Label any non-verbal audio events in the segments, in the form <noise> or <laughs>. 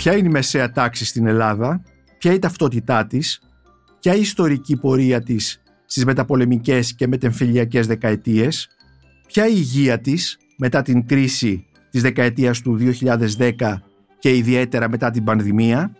Ποια είναι η μεσαία τάξη στην Ελλάδα, ποια είναι η ταυτότητά της, ποια η ιστορική πορεία της στις μεταπολεμικές και μετεμφυλιακές δεκαετίες, ποια η υγεία της μετά την κρίση της δεκαετίας του 2010 και ιδιαίτερα μετά την πανδημία.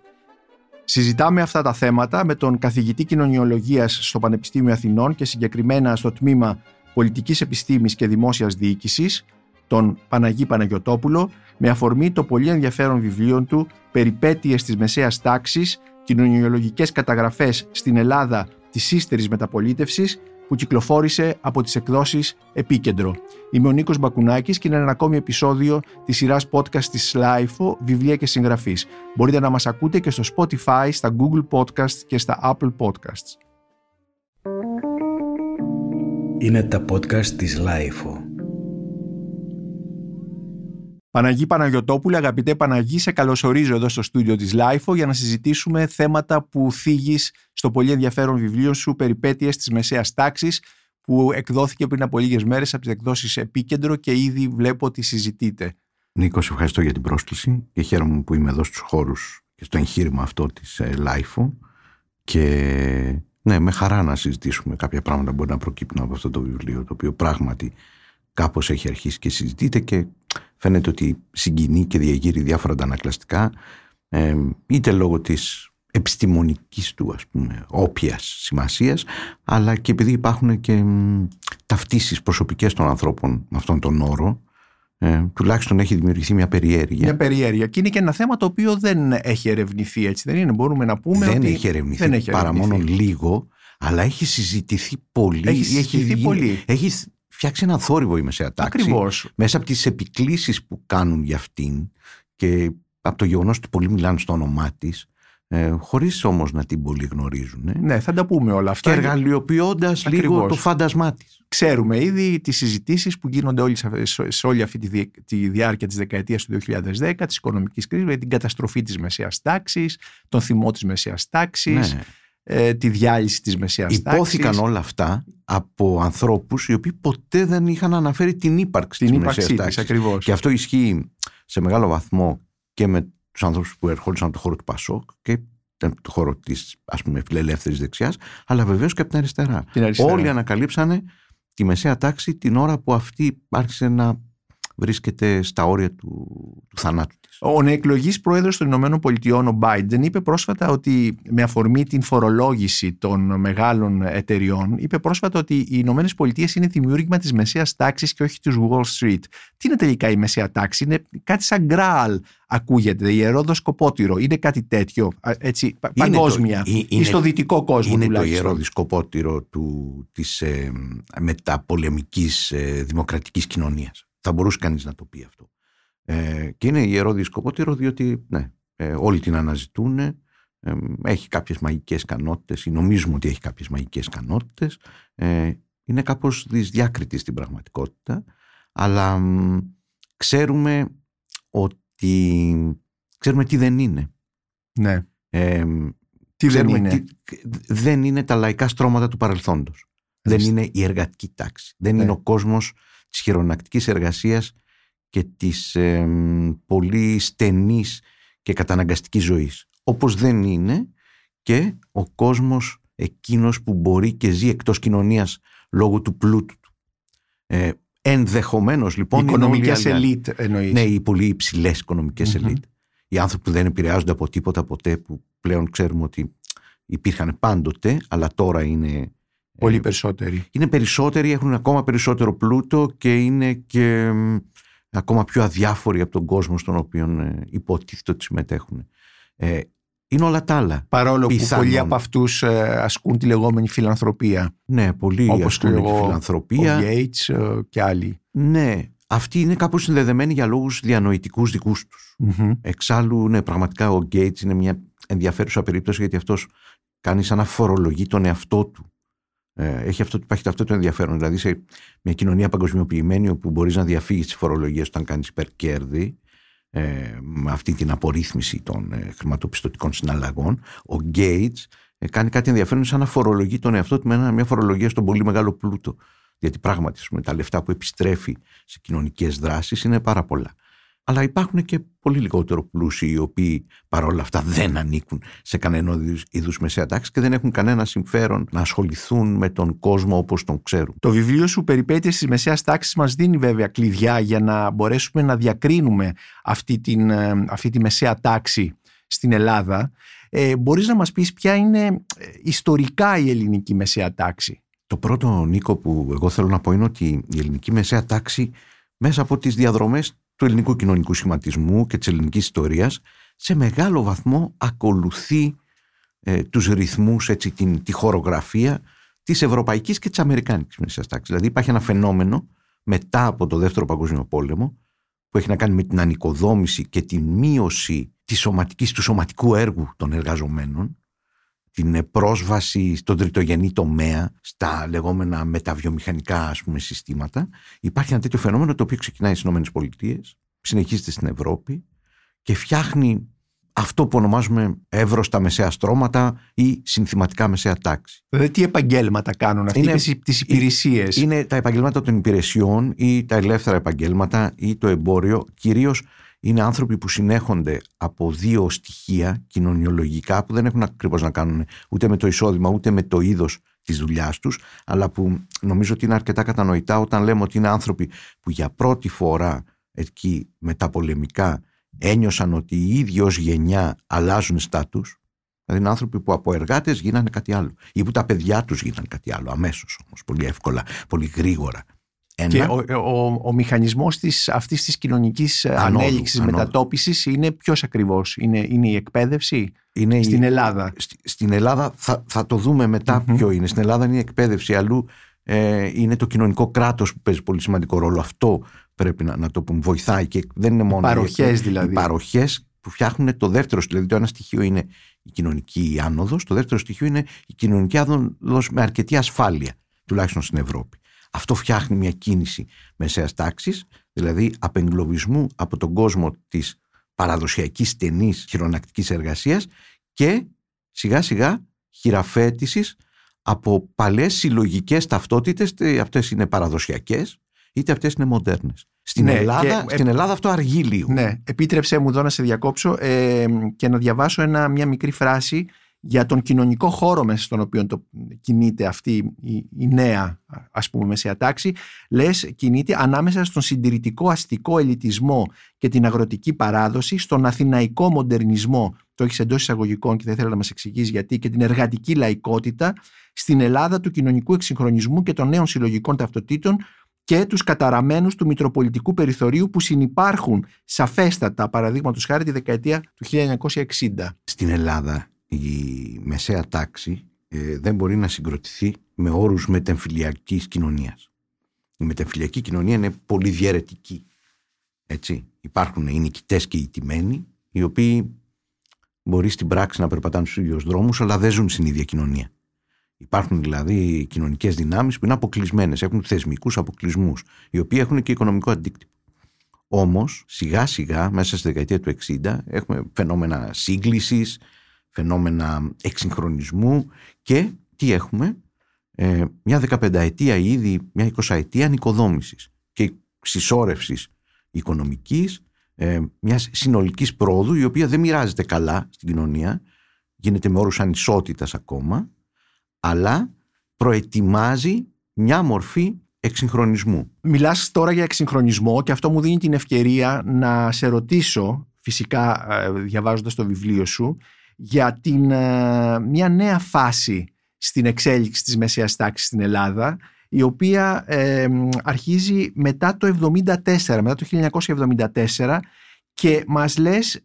Συζητάμε αυτά τα θέματα με τον καθηγητή κοινωνιολογίας στο Πανεπιστήμιο Αθηνών και συγκεκριμένα στο τμήμα Πολιτικής Επιστήμης και Δημόσιας Διοίκησης, τον Παναγί Παναγιωτόπουλο, με αφορμή το πολύ ενδιαφέρον βιβλίο του «Περιπέτειες της Μεσαίας Τάξης, κοινωνιολογικές καταγραφές στην Ελλάδα της ύστερης μεταπολίτευσης» που κυκλοφόρησε από τις εκδόσεις Επίκεντρο. Είμαι ο Νίκος Μπακουνάκης και είναι ένα ακόμη επεισόδιο της σειράς podcast της LIFO, βιβλία και συγγραφής. Μπορείτε να μας ακούτε και στο Spotify, στα Google Podcasts και στα Apple Podcasts. Είναι τα podcast της LIFO. Παναγί Παναγιωτόπουλε, αγαπητέ Παναγί, σε καλωσορίζω εδώ στο στούντιο της LIFO για να συζητήσουμε θέματα που θίγεις στο πολύ ενδιαφέρον βιβλίο σου «Περιπέτειες της Μεσαίας Τάξης» που εκδόθηκε πριν από λίγες μέρες από τις εκδόσεις Επίκεντρο και ήδη βλέπω ότι συζητείτε. Νίκος, σε ευχαριστώ για την πρόσκληση και χαίρομαι που είμαι εδώ στους χώρους και στο εγχείρημα αυτό της LIFO και ναι, με χαρά να συζητήσουμε κάποια πράγματα που μπορεί να προκύπτουν από αυτό το βιβλίο το οποίο πράγματι κάπως έχει αρχίσει και συζητείται και φαίνεται ότι συγκινεί και διαγείρει διάφορα αντανακλαστικά ε, είτε λόγω της επιστημονικής του ας πούμε όποιας σημασίας αλλά και επειδή υπάρχουν και ταυτίσεις προσωπικές των ανθρώπων με αυτόν τον όρο ε, τουλάχιστον έχει δημιουργηθεί μια περιέργεια. Μια περιέργεια. Και είναι και ένα θέμα το οποίο δεν έχει ερευνηθεί έτσι, δεν είναι. Μπορούμε να πούμε δεν ότι. Έχει ερευνηθεί, δεν έχει ερευνηθεί. Παρά μόνο λίγο, αλλά έχει συζητηθεί πολύ. Έχει συζητηθεί έχει, πολύ. Έχει φτιάξει ένα θόρυβο η μεσαία τάξη. Ακριβώς. Μέσα από τις επικλήσεις που κάνουν για αυτήν και από το γεγονός ότι πολλοί μιλάνε στο όνομά της, ε, χωρίς όμως να την πολύ γνωρίζουν. Ε. Ναι, θα τα πούμε όλα αυτά. Και εργαλειοποιώντας λίγο το φάντασμά της. Ξέρουμε ήδη τις συζητήσεις που γίνονται όλη, σε όλη αυτή τη, τη διάρκεια της δεκαετίας του 2010, της οικονομικής κρίσης, για την καταστροφή της μεσαίας τάξης, τον θυμό της μεσαίας τάξης. Ναι ε, τη διάλυση της μεσαίας Υπόθηκαν όλα αυτά από ανθρώπους οι οποίοι ποτέ δεν είχαν αναφέρει την ύπαρξη την της μεσαίας τάξης. Ακριβώς. Και αυτό ισχύει σε μεγάλο βαθμό και με τους ανθρώπους που ερχόντουσαν από το χώρο του Πασόκ και το χώρο της ας πούμε φιλελεύθερης δεξιάς αλλά βεβαίως και από την αριστερά. Την αριστερά. Όλοι ανακαλύψανε τη μεσαία τάξη την ώρα που αυτή άρχισε να βρίσκεται στα όρια του, του θανάτου της. Ο νεεκλογής πρόεδρος των Ηνωμένων Πολιτειών, ο Biden, είπε πρόσφατα ότι με αφορμή την φορολόγηση των μεγάλων εταιριών, είπε πρόσφατα ότι οι Ηνωμένες Πολιτείες είναι δημιούργημα της μεσαίας τάξης και όχι της Wall Street. Τι είναι τελικά η μεσαία τάξη, είναι κάτι σαν γκράλ ακούγεται, ιερό δοσκοπότηρο, είναι κάτι τέτοιο, έτσι, παγκόσμια, το, ή στο δυτικό κόσμο Είναι τουλάχιστον. το ιερό δισκοπότηρο του, της ε, μεταπολεμικής ε, δημοκρατικής κοινωνίας. Θα μπορούσε κανείς να το πει αυτό. Ε, και είναι ιερό δισκοπότηρο διότι ναι, ε, όλοι την αναζητούν, ε, έχει κάποιες μαγικές κανότητες ή νομίζουμε ότι έχει κάποιες μαγικές κανότητες. Ε, είναι κάπως δυσδιάκριτη στην πραγματικότητα, αλλά ξέρουμε ότι ξέρουμε τι δεν είναι. Ναι. Ε, τι δεν είναι; δεν είναι τα λαϊκά στρώματα του παρελθόντος. Δεν είναι η εργατική τάξη. Δεν ναι. είναι ο κόσμος της χειρονακτικής εργασίας και της ε, πολύ στενής και καταναγκαστικής ζωής. Όπως δεν είναι και ο κόσμος εκείνος που μπορεί και ζει εκτός κοινωνίας λόγω του πλούτου του. Ε, ενδεχομένως λοιπόν... Οι οικονομικές ελίτ εννοείς. Ναι, οι πολύ υψηλές οικονομικές ελίτ. Οι άνθρωποι που δεν επηρεάζονται από τίποτα ποτέ που πλέον ξέρουμε ότι υπήρχαν πάντοτε αλλά τώρα είναι Πολύ ε, περισσότεροι. Είναι περισσότεροι, έχουν ακόμα περισσότερο πλούτο και είναι και ακόμα πιο αδιάφοροι από τον κόσμο στον οποίο ε, υποτίθεται ότι συμμετέχουν. Ε, είναι όλα τα άλλα. Παρόλο που πολλοί από αυτούς ασκούν τη λεγόμενη φιλανθρωπία. Ναι, πολλοί Όπως ασκούν τη φιλανθρωπία. Ο Gates και άλλοι. Ναι, αυτοί είναι κάπως συνδεδεμένοι για λόγους διανοητικούς δικούς τους. Εξάλλου, ναι, πραγματικά ο Gates είναι μια ενδιαφέρουσα περίπτωση γιατί αυτός κάνει σαν να φορολογεί τον εαυτό του ε, έχει αυτό, υπάρχει αυτό το ενδιαφέρον. Δηλαδή, σε μια κοινωνία παγκοσμιοποιημένη, όπου μπορείς να διαφύγεις τις φορολογίες όταν κάνεις υπερκέρδη, ε, με αυτή την απορρίθμιση των ε, χρηματοπιστωτικών συναλλαγών, ο Gates ε, κάνει κάτι ενδιαφέρον σαν να φορολογεί τον εαυτό του με μια φορολογία στον πολύ μεγάλο πλούτο. Γιατί πράγματι, πούμε, τα λεφτά που επιστρέφει σε κοινωνικές δράσεις είναι πάρα πολλά. Αλλά υπάρχουν και πολύ λιγότερο πλούσιοι οι οποίοι παρόλα αυτά δεν ανήκουν σε κανένα είδου μεσαία τάξη και δεν έχουν κανένα συμφέρον να ασχοληθούν με τον κόσμο όπως τον ξέρουν. Το βιβλίο σου «Περιπέτειες της μεσαίας τάξης» μας δίνει βέβαια κλειδιά για να μπορέσουμε να διακρίνουμε αυτή, την, ε, αυτή τη μεσαία τάξη στην Ελλάδα. Ε, μπορείς να μας πεις ποια είναι ε, ιστορικά η ελληνική μεσαία τάξη; Το πρώτο, Νίκο, που εγώ θέλω να πω είναι ότι η ελληνική μεσαία τάξη μέσα από τις διαδρομές του ελληνικού κοινωνικού σχηματισμού και της ελληνικής ιστορίας σε μεγάλο βαθμό ακολουθεί ε, τους ρυθμούς, έτσι, την, τη χορογραφία της ευρωπαϊκής και της αμερικάνικης μεσαίας τάξης. Δηλαδή υπάρχει ένα φαινόμενο μετά από το δεύτερο παγκόσμιο πόλεμο που έχει να κάνει με την ανοικοδόμηση και τη μείωση της σωματικής, του σωματικού έργου των εργαζομένων την πρόσβαση στον τριτογενή τομέα, στα λεγόμενα μεταβιομηχανικά ας πούμε, συστήματα. Υπάρχει ένα τέτοιο φαινόμενο το οποίο ξεκινάει στις ΗΠΑ, συνεχίζεται στην Ευρώπη και φτιάχνει αυτό που ονομάζουμε εύρωστα μεσαία στρώματα ή συνθηματικά μεσαία τάξη. Δηλαδή τι επαγγέλματα κάνουν αυτοί είναι, τις υπηρεσίες; Είναι τα επαγγέλματα των υπηρεσιών ή τα ελεύθερα επαγγέλματα ή το εμπόριο, κυρίως είναι άνθρωποι που συνέχονται από δύο στοιχεία κοινωνιολογικά που δεν έχουν ακριβώς να κάνουν ούτε με το εισόδημα ούτε με το είδος της δουλειάς τους, αλλά που νομίζω ότι είναι αρκετά κατανοητά όταν λέμε ότι είναι άνθρωποι που για πρώτη φορά εκεί μεταπολεμικά ένιωσαν ότι οι ίδιοι ως γενιά αλλάζουν στάτους. Δηλαδή είναι άνθρωποι που από εργάτες γίνανε κάτι άλλο ή που τα παιδιά τους γίνανε κάτι άλλο αμέσως όμως, πολύ εύκολα, πολύ γρήγορα. Και ο, ο, ο μηχανισμός της, αυτής της κοινωνικής ανόδου, ανέλυξης, μετατόπισης είναι ποιος ακριβώς, είναι, είναι η εκπαίδευση; Είναι στην Ελλάδα. στην Ελλάδα θα, θα το δούμε μετά ποιο είναι. Στην Ελλάδα είναι η εκπαίδευση, αλλού ε, είναι το κοινωνικό κράτος που παίζει πολύ σημαντικό ρόλο. Αυτό πρέπει να, να το πούμε, βοηθάει και δεν είναι μόνο... Οι παροχές δηλαδή. Οι παροχές που φτιάχνουν το δεύτερο, δηλαδή το ένα στοιχείο είναι η κοινωνική άνοδος, το δεύτερο στοιχείο είναι η κοινωνική άνοδος με αρκετή ασφάλεια, τουλάχιστον στην Ευρώπη. Αυτό φτιάχνει μια κίνηση μεσαίας τάξης, δηλαδή απεγκλωβισμού από τον κόσμο της παραδοσιακής στενής χειρονακτικής εργασίας και σιγά σιγά χειραφέτησης από παλές συλλογικές ταυτότητες, είτε αυτές είναι παραδοσιακές, είτε αυτές είναι μοντέρνες. Στην, ναι, Ελλάδα, και, στην Ελλάδα αυτό αργεί λίγο. Ναι, επίτρεψέ μου εδώ να σε διακόψω ε, και να διαβάσω ένα, μια μικρή φράση για τον κοινωνικό χώρο μέσα στον οποίο το κινείται αυτή η, νέα ας πούμε μεσαία τάξη λες κινείται ανάμεσα στον συντηρητικό αστικό ελιτισμό και την αγροτική παράδοση στον αθηναϊκό μοντερνισμό το έχεις εντός εισαγωγικών και θα ήθελα να μας εξηγήσει γιατί και την εργατική λαϊκότητα στην Ελλάδα του κοινωνικού εξυγχρονισμού και των νέων συλλογικών ταυτοτήτων και τους καταραμένους του μητροπολιτικού περιθωρίου που συνυπάρχουν σαφέστατα παραδείγματος χάρη τη δεκαετία του 1960. Στην Ελλάδα η μεσαία τάξη ε, δεν μπορεί να συγκροτηθεί με όρους μετεμφυλιακής κοινωνίας. Η μετεμφυλιακή κοινωνία είναι πολύ διαιρετική. Έτσι. Υπάρχουν οι νικητές και οι τιμένοι, οι οποίοι μπορεί στην πράξη να περπατάνε στους ίδιους δρόμους, αλλά δεν ζουν στην ίδια κοινωνία. Υπάρχουν δηλαδή κοινωνικές δυνάμεις που είναι αποκλεισμένες, έχουν θεσμικούς αποκλεισμούς, οι οποίοι έχουν και οικονομικό αντίκτυπο. Όμως, σιγά σιγά, μέσα στη δεκαετία του 60, έχουμε φαινόμενα σύγκλησης, φαινόμενα εξυγχρονισμού και τι έχουμε, ε, μια δεκαπενταετία ήδη, μια εικοσαετία νοικοδόμησης και συσσόρευσης οικονομικής, ε, μιας συνολικής πρόοδου η οποία δεν μοιράζεται καλά στην κοινωνία, γίνεται με όρους ανισότητας ακόμα, αλλά προετοιμάζει μια μορφή εξυγχρονισμού. Μιλάς τώρα για εξυγχρονισμό και αυτό μου δίνει την ευκαιρία να σε ρωτήσω, φυσικά ε, διαβάζοντας το βιβλίο σου, για την, ε, μια νέα φάση στην εξέλιξη της μεσαίας τάξης στην Ελλάδα η οποία ε, αρχίζει μετά το 1974, μετά το 1974 και μας λες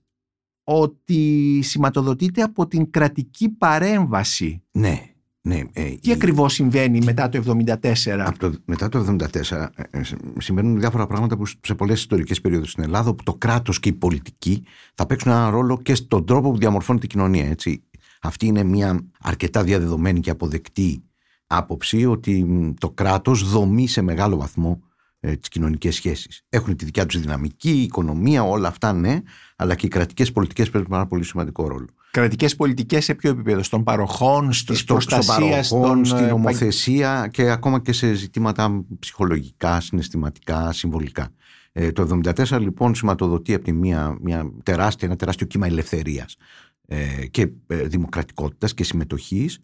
ότι σηματοδοτείται από την κρατική παρέμβαση. Ναι, ναι, ε, Τι η... ακριβώς συμβαίνει μετά το 1974. Από το, μετά το 1974 ε, συμβαίνουν διάφορα πράγματα που σε πολλές ιστορικές περίοδους στην Ελλάδα όπου το κράτος και η πολιτική θα παίξουν ένα ρόλο και στον τρόπο που διαμορφώνεται η κοινωνία. Έτσι. Αυτή είναι μια αρκετά διαδεδομένη και αποδεκτή άποψη ότι το κράτος δομεί σε μεγάλο βαθμό ε, τις κοινωνικές σχέσεις. Έχουν τη δικιά τους δυναμική, η οικονομία, όλα αυτά ναι, αλλά και οι κρατικές πολιτικές παίζουν πάρα πολύ σημαντικό ρόλο. Κρατικές πολιτικές σε ποιο επίπεδο, στον παροχών, στις στο, προστασίας, στον... στην ε, νομοθεσία και ακόμα και σε ζητήματα ψυχολογικά, συναισθηματικά, συμβολικά. Ε, το 1974 λοιπόν σηματοδοτεί από τη μία μια τεράστια, ένα τεράστιο κύμα ελευθερίας ε, και ε, δημοκρατικότητας και συμμετοχής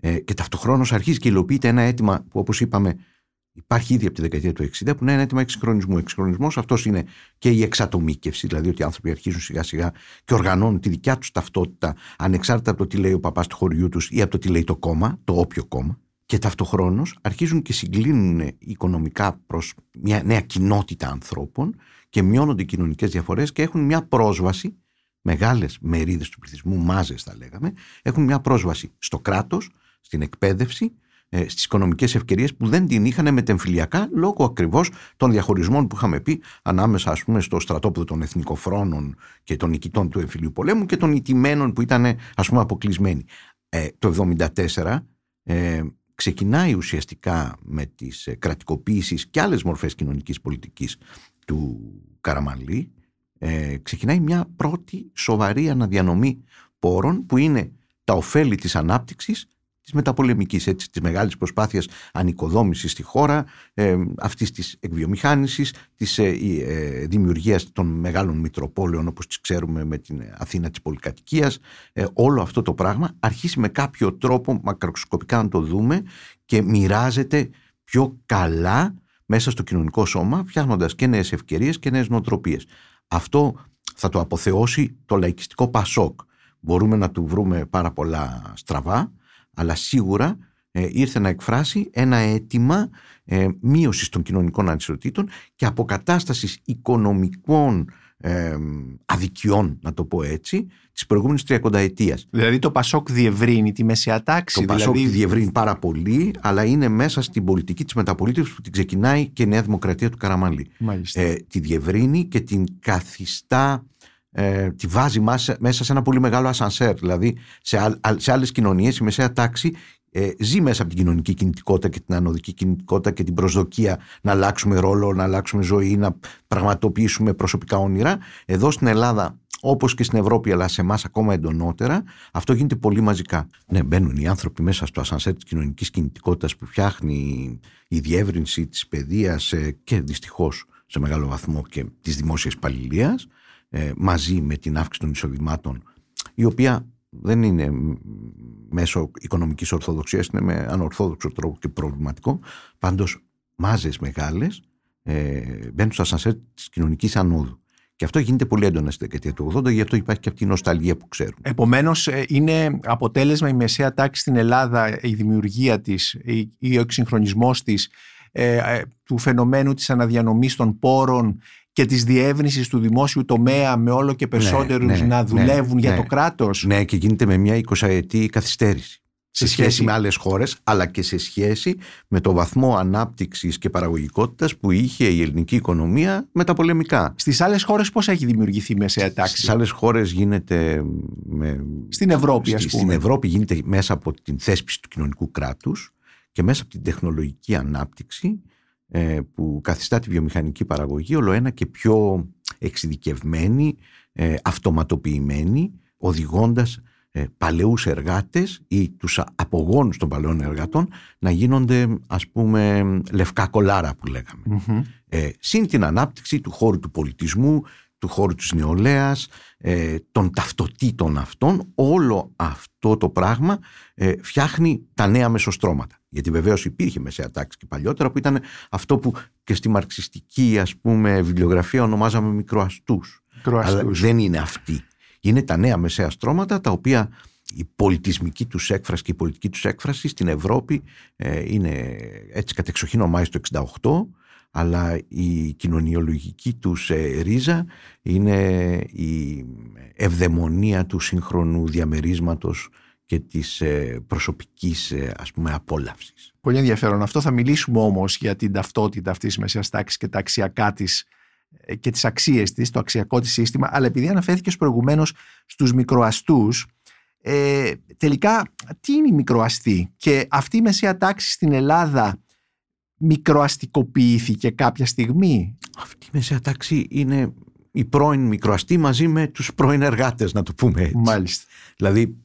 ε, και ταυτοχρόνως αρχίζει και υλοποιείται ένα αίτημα που όπως είπαμε υπάρχει ήδη από τη δεκαετία του 60 που είναι ένα αίτημα εξυγχρονισμού. Εξυγχρονισμός αυτός είναι και η εξατομίκευση, δηλαδή ότι οι άνθρωποι αρχίζουν σιγά σιγά και οργανώνουν τη δικιά τους ταυτότητα ανεξάρτητα από το τι λέει ο παπάς του χωριού τους ή από το τι λέει το κόμμα, το όποιο κόμμα. Και ταυτοχρόνως αρχίζουν και συγκλίνουν οικονομικά προς μια νέα κοινότητα ανθρώπων και μειώνονται οι κοινωνικές διαφορές και έχουν μια πρόσβαση, μεγάλες μερίδες του πληθυσμού, μάζες θα λέγαμε, έχουν μια πρόσβαση στο κράτος, στην εκπαίδευση, ε, στις οικονομικές ευκαιρίες που δεν την είχαν μετεμφυλιακά λόγω ακριβώς των διαχωρισμών που είχαμε πει ανάμεσα ας πούμε, στο στρατόπεδο των εθνικοφρόνων και των νικητών του εμφυλίου πολέμου και των ηττημένων που ήταν ας πούμε, αποκλεισμένοι. Ε, το 1974 ε, ξεκινάει ουσιαστικά με τις ε, κρατικοποίησεις και άλλες μορφές κοινωνικής πολιτικής του Καραμαλή ε, ξεκινάει μια πρώτη σοβαρή αναδιανομή πόρων που είναι τα ωφέλη της ανάπτυξης της μεταπολεμικής, έτσι, της μεγάλης προσπάθειας ανοικοδόμησης στη χώρα, ε, αυτής της εκβιομηχάνησης, της ε, ε, δημιουργίας των μεγάλων μητροπόλεων όπως τις ξέρουμε με την Αθήνα της πολυκατοικίας. Ε, όλο αυτό το πράγμα αρχίσει με κάποιο τρόπο μακροσκοπικά να το δούμε και μοιράζεται πιο καλά μέσα στο κοινωνικό σώμα, φτιάχνοντας και νέες ευκαιρίες και νέες νοοτροπίες. Αυτό θα το αποθεώσει το λαϊκιστικό Πασόκ. Μπορούμε να του βρούμε πάρα πολλά στραβά, αλλά σίγουρα ε, ήρθε να εκφράσει ένα αίτημα ε, μείωσης των κοινωνικών ανισοτήτων και αποκατάστασης οικονομικών ε, αδικιών, να το πω έτσι, της προηγούμενης τριακονταετίας. Δηλαδή το Πασόκ διευρύνει τη μεσαία τάξη. Το Πασόκ δηλαδή... διευρύνει πάρα πολύ, αλλά είναι μέσα στην πολιτική της μεταπολίτευσης που την ξεκινάει και η Νέα Δημοκρατία του Καραμαλή. Ε, τη διευρύνει και την καθιστά ε, τη βάζει μέσα σε ένα πολύ μεγάλο ασανσέρ. Δηλαδή σε, σε άλλες κοινωνίες η μεσαία τάξη ε, ζει μέσα από την κοινωνική κινητικότητα και την ανωδική κινητικότητα και την προσδοκία να αλλάξουμε ρόλο, να αλλάξουμε ζωή, να πραγματοποιήσουμε προσωπικά όνειρα. Εδώ στην Ελλάδα όπως και στην Ευρώπη αλλά σε εμάς ακόμα εντονότερα, αυτό γίνεται πολύ μαζικά. Ναι, μπαίνουν οι άνθρωποι μέσα στο ασανσέρ της κοινωνικής κινητικότητας που φτιάχνει η διεύρυνση της παιδείας ε, και δυστυχώς σε μεγάλο βαθμό και της δημόσιας υπαλληλίας ε, μαζί με την αύξηση των εισοδημάτων η οποία δεν είναι μέσω οικονομικής ορθοδοξίας είναι με ανορθόδοξο τρόπο και προβληματικό πάντως μάζες μεγάλες ε, μπαίνουν στο ασανσέρ της κοινωνικής ανόδου και αυτό γίνεται πολύ έντονα στη δεκαετία του 80, γι' αυτό υπάρχει και αυτή η νοσταλγία που ξέρουμε. Επομένως, ε, είναι αποτέλεσμα η μεσαία τάξη στην Ελλάδα, η δημιουργία της ή ο εξυγχρονισμός της, ε, ε, του φαινομένου της αναδιανομής των πόρων και της διεύρυνσης του δημόσιου τομέα με όλο και ναι, περισσότερους ναι, να ναι, δουλεύουν για το κράτος. Ναι, και γίνεται με μια 20 ετή καθυστέρηση. Σε, σχέση, με άλλες χώρες, αλλά και σε σχέση με το βαθμό ανάπτυξης και παραγωγικότητας που είχε η ελληνική οικονομία με τα πολεμικά. Στις άλλες χώρες πώς έχει δημιουργηθεί η μεσαία τάξη; Στις άλλες χώρες γίνεται... Με... Στην Ευρώπη, ας πούμε. Στην Ευρώπη γίνεται μέσα από την θέσπιση του κοινωνικού κράτους και μέσα από την τεχνολογική ανάπτυξη ε, που καθιστά τη βιομηχανική παραγωγή όλο ένα και πιο εξειδικευμένη, ε, αυτοματοποιημένη, οδηγώντας ε, παλαιούς εργάτες ή τους απογόνους των παλαιών εργατών να γίνονται ας πούμε λευκά κολάρα που λέγαμε. Ε, συν την ανάπτυξη του χώρου του πολιτισμού, του χώρου της νεολαίας, ε, των ταυτοτήτων αυτών, όλο αυτό το πράγμα ε, φτιάχνει τα νέα μεσοστρώματα. Γιατί βεβαίως υπήρχε μεσαία τάξη και παλιότερα που ήταν αυτό που και στη μαρξιστική ας πούμε βιβλιογραφία ονομάζαμε μικροαστούς. Αλλά δεν είναι αυτή. Είναι τα νέα μεσαία στρώματα τα οποία η πολιτισμική τους έκφραση και η πολιτική τους έκφραση στην Ευρώπη ε, είναι έτσι κατεξοχήν ονομάζει το 68 αλλά η κοινωνιολογική τους ε, ρίζα είναι η ευδαιμονία του σύγχρονου διαμερίσματος και της ε, προσωπικής ε, ας πούμε απόλαυσης. Πολύ ενδιαφέρον. Αυτό θα μιλήσουμε όμως για την ταυτότητα αυτής της μεσαίας τάξης και τα αξιακά της και τις αξίες της, το αξιακό της σύστημα, αλλά επειδή αναφέρθηκε προηγουμένως στους μικροαστούς, ε, τελικά τι είναι η μικροαστή; Και αυτή η μεσαία τάξη στην Ελλάδα μικροαστικοποιήθηκε κάποια στιγμή; Αυτή η μεσαία τάξη είναι η πρώην μικροαστή μαζί με τους πρώην εργάτες να το πούμε έτσι. Μάλιστα. Δηλαδή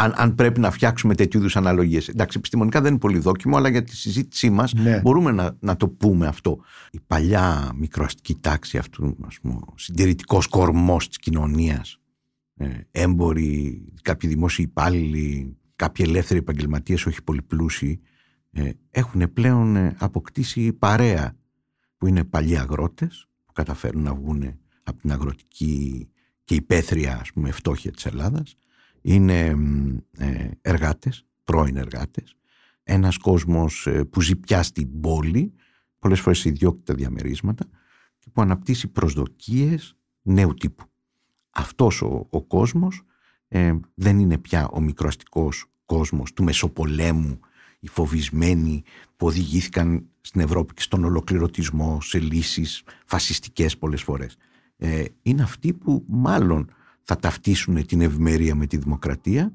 αν, αν πρέπει να φτιάξουμε τέτοιου είδους αναλογίες. Εντάξει, επιστημονικά δεν είναι πολύ δόκιμο, αλλά για τη συζήτησή μας Ναι. μπορούμε να, να το πούμε αυτό. Η παλιά μικροαστική τάξη, αυτού, ας πούμε, ο συντηρητικός κορμός της κοινωνίας, ε, έμποροι, κάποιοι δημόσιοι υπάλληλοι, κάποιοι ελεύθεροι επαγγελματίες, όχι πολύ πλούσιοι, ε, έχουν πλέον ε, αποκτήσει παρέα που είναι παλιοί αγρότες που καταφέρουν να βγουν από την αγροτική και υπαίθρια ας πούμε, φτώχεια της Ελλάδας είναι μ, ε, εργάτες, πρώην εργάτες ένας κόσμος ε, που ζει πια στην πόλη πολλές φορές σε ιδιόκτητα διαμερίσματα και που αναπτύσσει προσδοκίες νέου τύπου. Αυτός ο, ο κόσμος ε, δεν είναι πια ο μικροαστικός κόσμος του Μεσοπολέμου οι φοβισμένοι που οδηγήθηκαν στην Ευρώπη και στον ολοκληρωτισμό σε λύσεις φασιστικές πολλές φορές. Ε, είναι αυτοί που μάλλον θα ταυτίσουν την ευημερία με τη δημοκρατία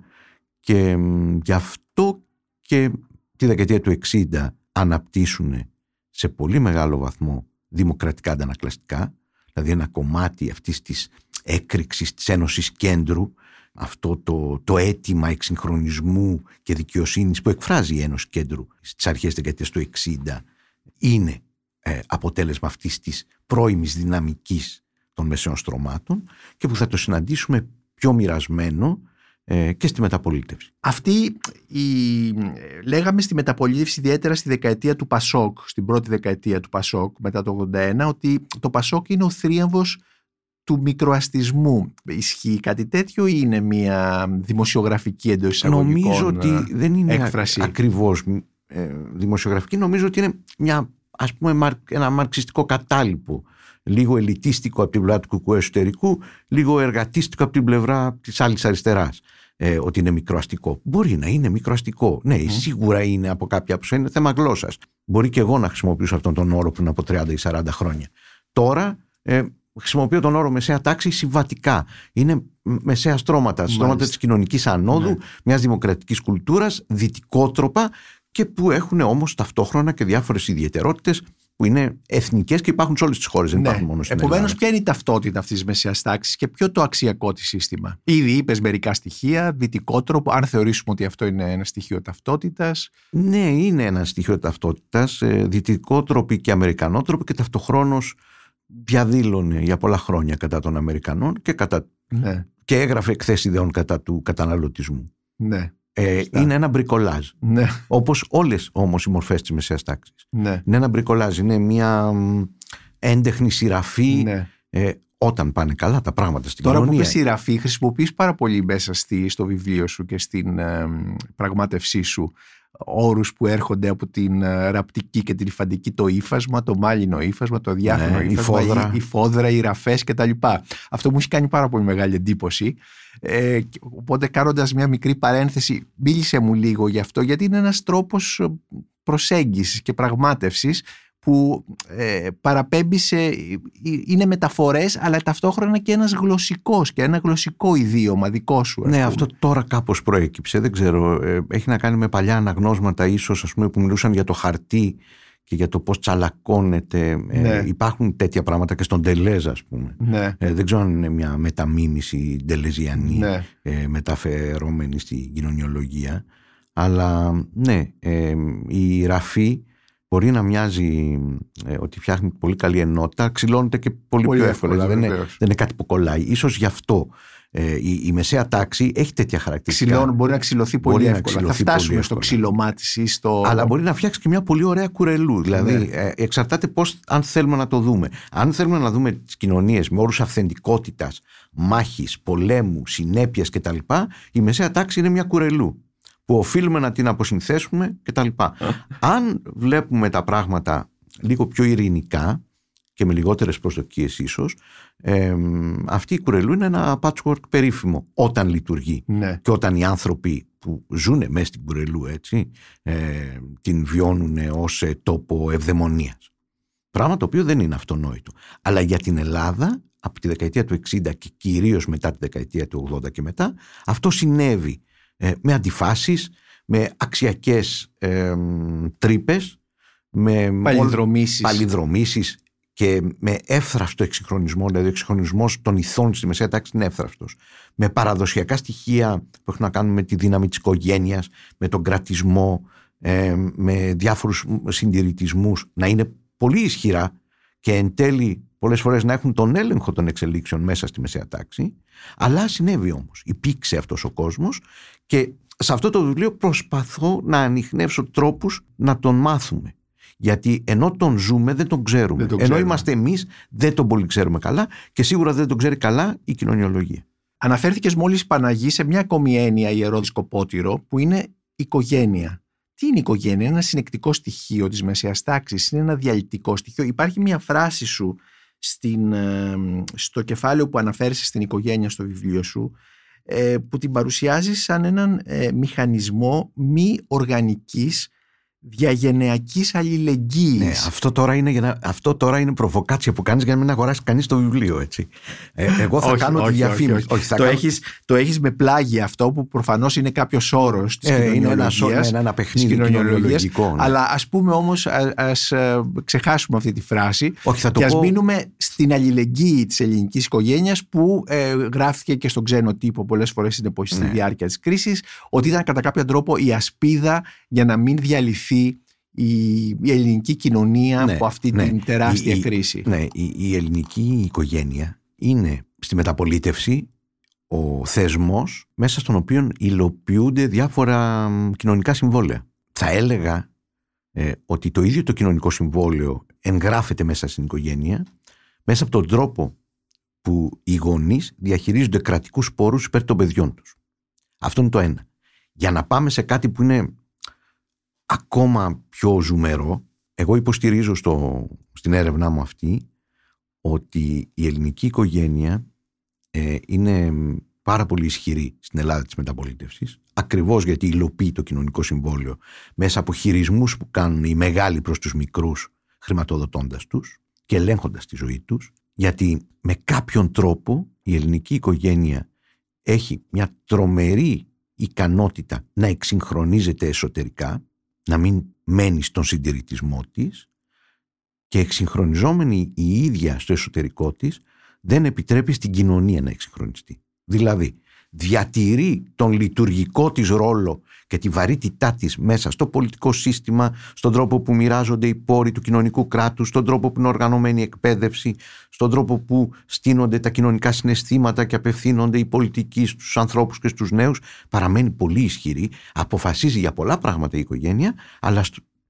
και μ, γι' αυτό και τη δεκαετία του 60 αναπτύσσουν σε πολύ μεγάλο βαθμό δημοκρατικά αντανακλαστικά, δηλαδή ένα κομμάτι αυτής της έκρηξης της Ένωσης Κέντρου, αυτό το, το αίτημα εξυγχρονισμού και δικαιοσύνης που εκφράζει η Ένωση Κέντρου στις αρχές της δεκαετίας του 60 είναι ε, αποτέλεσμα αυτής της πρώιμης δυναμικής των μεσαίων στρωμάτων και που θα το συναντήσουμε πιο μοιρασμένο ε, και στη μεταπολίτευση. Αυτή η, λέγαμε στη μεταπολίτευση ιδιαίτερα στη δεκαετία του Πασόκ, στην πρώτη δεκαετία του Πασόκ μετά το 81, ότι το Πασόκ είναι ο θρίαμβος του μικροαστισμού. Ισχύει κάτι τέτοιο ή είναι μια δημοσιογραφική εντός εισαγωγικών Νομίζω ότι δεν είναι έκφραση; ακριβώς ε, δημοσιογραφική, νομίζω ότι είναι μια, ας πούμε, μαρ- ένα μαρξιστικό κατάλοιπο. Λίγο ελιτίστικο από την πλευρά του κουκού εσωτερικού, λίγο εργατίστικο από την πλευρά της άλλης αριστεράς. Ε, ότι είναι μικροαστικό. Μπορεί να είναι μικροαστικό. Ναι, σίγουρα είναι από κάποια που είναι θέμα γλώσσας. Μπορεί και εγώ να χρησιμοποιήσω αυτόν τον όρο πριν από 30 ή 40 χρόνια. Τώρα ε, χρησιμοποιώ τον όρο μεσαία τάξη συμβατικά. Είναι μ- μεσαία στρώματα, στρώματα της κοινωνικής ανόδου, Ναι. μιας δημοκρατικής κουλτούρας, δυτικότροπα και που έχουν όμως ταυτόχρονα και διάφορες ιδιαιτερότητες που είναι εθνικές και υπάρχουν σε όλες τις χώρες. Δεν υπάρχουν μόνο στην Επομένως, Ελλάδα. Ναι. ποια είναι η ταυτότητα αυτής της μεσαίας τάξης και ποιο το αξιακό της σύστημα; Ήδη είπες μερικά στοιχεία, δυτικότροπο, αν θεωρήσουμε ότι αυτό είναι ένα στοιχείο ταυτότητας. Ναι, είναι ένα στοιχείο ταυτότητας. Δυτικότροπη και αμερικανότροπη και ταυτοχρόνως διαδήλωνε για πολλά χρόνια κατά των Αμερικανών και, κατά, Ναι, και έγραφε εκθέσεις ιδεών κατά του καταναλωτισμού. ναι, Ε, Σωστά. είναι ένα μπρικολάζ. ναι, Όπως όλες όμως οι μορφές της μεσαίας τάξης. ναι. Είναι ένα μπρικολάζ, είναι μια μ, έντεχνη σειραφή ναι. ε, όταν πάνε καλά τα πράγματα στην Τώρα που κοινωνία. πες σειραφή, χρησιμοποιείς πάρα πολύ μέσα στη, στο βιβλίο σου και στην ε, πραγμάτευσή σου όρους που έρχονται από την ε, ραπτική και την υφαντική, το ύφασμα, το μάλινο ύφασμα, το διάφορο Ναι, η ύφασμα, φόδρα. η, η φόδρα, οι ραφές κτλ. Αυτό μου έχει κάνει πάρα πολύ μεγάλη εντύπωση. Ε, και- οπότε κάνοντας μια μικρή παρένθεση, μίλησε μου λίγο γι' αυτό, γιατί είναι ένας τρόπος ε, προσέγγισης και πραγμάτευσης που ε, παραπέμπει σε, ε, είναι μεταφορές αλλά ταυτόχρονα και ένας γλωσσικός και ένα γλωσσικό ιδίωμα δικό σου. ας Ναι, πούμε. αυτό τώρα κάπως προέκυψε, δεν ξέρω. ε, έχει να κάνει με παλιά αναγνώσματα ίσως, ας πούμε, που μιλούσαν για το χαρτί και για το πώς τσαλακώνεται. Ε, Ναι. υπάρχουν τέτοια πράγματα και στον Τελέζ, ας πούμε. Ναι, Ε, δεν ξέρω αν είναι μια μεταμίμηση ντελεζιανή ναι, ε, μεταφερόμενη στην κοινωνιολογία. Αλλά ναι, ε, η ραφή μπορεί να μοιάζει ε, ότι φτιάχνει πολύ καλή ενότητα, ξυλώνεται και πολύ, Πολύ πιο εύκολα. εύκολα, δεν, είναι, βεβαίως. δεν είναι κάτι που κολλάει. Ίσως γι' αυτό ε, η, η μεσαία τάξη έχει τέτοια χαρακτηριστικά. Ξυλών, μπορεί να ξυλωθεί πολύ Μπορεί να εύκολα. Θα ξυλωθεί φτάσουμε πολύ στο εύκολα. ξυλωμά της ή στο... Αλλά μπορεί να φτιάξει και μια πολύ ωραία κουρελού. Δηλαδή, Ναι. ε, εξαρτάται πώς, αν θέλουμε να το δούμε. Αν θέλουμε να δούμε τις κοινωνίες με όρους αυθεντικότητας, μάχης, πολέμου, συνέπειας κτλ., η μεσαία τάξη είναι μια κουρελού που οφείλουμε να την αποσυνθέσουμε κτλ. αν βλέπουμε τα πράγματα λίγο πιο ειρηνικά και με λιγότερες προσδοκίες ίσως, ε, αυτή η κουρελού είναι ένα patchwork περίφημο όταν λειτουργεί Ναι, και όταν οι άνθρωποι που ζουν μέσα στην Κουρελού έτσι, ε, την βιώνουν ως ε, τόπο ευδαιμονίας. Πράγμα το οποίο δεν είναι αυτονόητο. Αλλά για την Ελλάδα από τη δεκαετία του 60 και κυρίως μετά τη δεκαετία του 80 και μετά αυτό συνέβη ε, με αντιφάσεις, με αξιακές ε, τρύπες, με παλιδρομήσεις. παλιδρομήσεις και με εύθραυστο εξυγχρονισμό, δηλαδή ο εξυγχρονισμός των ηθών στη μεσαία τάξη είναι εύθραυστο. Με παραδοσιακά στοιχεία που έχουν να κάνουν με τη δύναμη της οικογένειας, με τον κρατισμό, ε, με διάφορους συντηρητισμούς να είναι πολύ ισχυρά και εν τέλει πολλές φορές να έχουν τον έλεγχο των εξελίξεων μέσα στη μεσαία τάξη αλλά συνέβη όμως, υπήρξε αυτός ο κόσμος και σε αυτό το βιβλίο προσπαθώ να ανοιχνεύσω τρόπους να τον μάθουμε γιατί ενώ τον ζούμε δεν τον ξέρουμε. ενώ είμαστε εμείς δεν τον πολύ ξέρουμε καλά και σίγουρα δεν τον ξέρει καλά η κοινωνιολογία. Αναφέρθηκες μόλις Παναγή σε μια ακόμη έννοια ιερό δισκοπότηρο που είναι οικογένεια. Τι είναι η οικογένεια, είναι ένα συνεκτικό στοιχείο της μεσαίας τάξης, είναι ένα διαλυτικό στοιχείο. Υπάρχει μια φράση σου στην, στο κεφάλαιο που αναφέρεσαι στην οικογένεια στο βιβλίο σου ε, που την παρουσιάζεις σαν έναν ε, μηχανισμό μη οργανικής διαγενειακής αλληλεγγύης. Ναι, αυτό τώρα είναι, για αυτό τώρα είναι προβοκάτσια που κάνεις για να μην αγοράσεις κανείς το βιβλίο, έτσι. Ε, εγώ θα κάνω όχι, τη διαφήμιση. Όχι, το, κάνω... έχεις, το έχεις με πλάγι αυτό που προφανώς είναι κάποιος όρος της ε, Είναι ένα, ένα, ένα παιχνίδι κοινωνιολογικό. Ναι. Αλλά ας πούμε όμως, α ε, ξεχάσουμε αυτή τη φράση. Όχι, θα το και ας μείνουμε στην αλληλεγγύη της ελληνικής οικογένειας που ε, γράφτηκε και στον ξένο τύπο πολλές φορές στην εποχή ναι. στη διάρκεια της κρίσης, ότι ήταν κατά κάποιο τρόπο η ασπίδα για να μην διαλυθεί η, ελληνική κοινωνία ναι, από αυτή ναι. την τεράστια κρίση. Ναι, η, η ελληνική οικογένεια είναι στη μεταπολίτευση ο θεσμός μέσα στον οποίο υλοποιούνται διάφορα κοινωνικά συμβόλαια. Θα έλεγα ε, ότι το ίδιο το κοινωνικό συμβόλαιο εγγράφεται μέσα στην οικογένεια μέσα από τον τρόπο που οι γονείς διαχειρίζονται κρατικούς πόρους υπέρ των παιδιών τους. Αυτό είναι το ένα. Για να πάμε σε κάτι που είναι ακόμα πιο ζουμερό, εγώ υποστηρίζω στο, στην έρευνά μου αυτή ότι η ελληνική οικογένεια ε, είναι πάρα πολύ ισχυρή στην Ελλάδα της μεταπολίτευσης ακριβώς γιατί υλοποιεί το κοινωνικό συμβόλαιο μέσα από χειρισμούς που κάνουν οι μεγάλοι προς τους μικρούς χρηματοδοτώντας τους και ελέγχοντας τη ζωή τους γιατί με κάποιον τρόπο η ελληνική οικογένεια έχει μια τρομερή ικανότητα να εξυγχρονίζεται εσωτερικά να μην μένει στον συντηρητισμό της και εξυγχρονιζόμενη η ίδια στο εσωτερικό της δεν επιτρέπει στην κοινωνία να εξυγχρονιστεί. Δηλαδή, διατηρεί τον λειτουργικό της ρόλο και τη βαρύτητά της μέσα στο πολιτικό σύστημα, στον τρόπο που μοιράζονται οι πόροι του κοινωνικού κράτους, στον τρόπο που είναι οργανωμένη η εκπαίδευση, στον τρόπο που στείνονται τα κοινωνικά συναισθήματα και απευθύνονται οι πολιτικοί στους ανθρώπους και στους νέους, παραμένει πολύ ισχυρή, αποφασίζει για πολλά πράγματα η οικογένεια, αλλά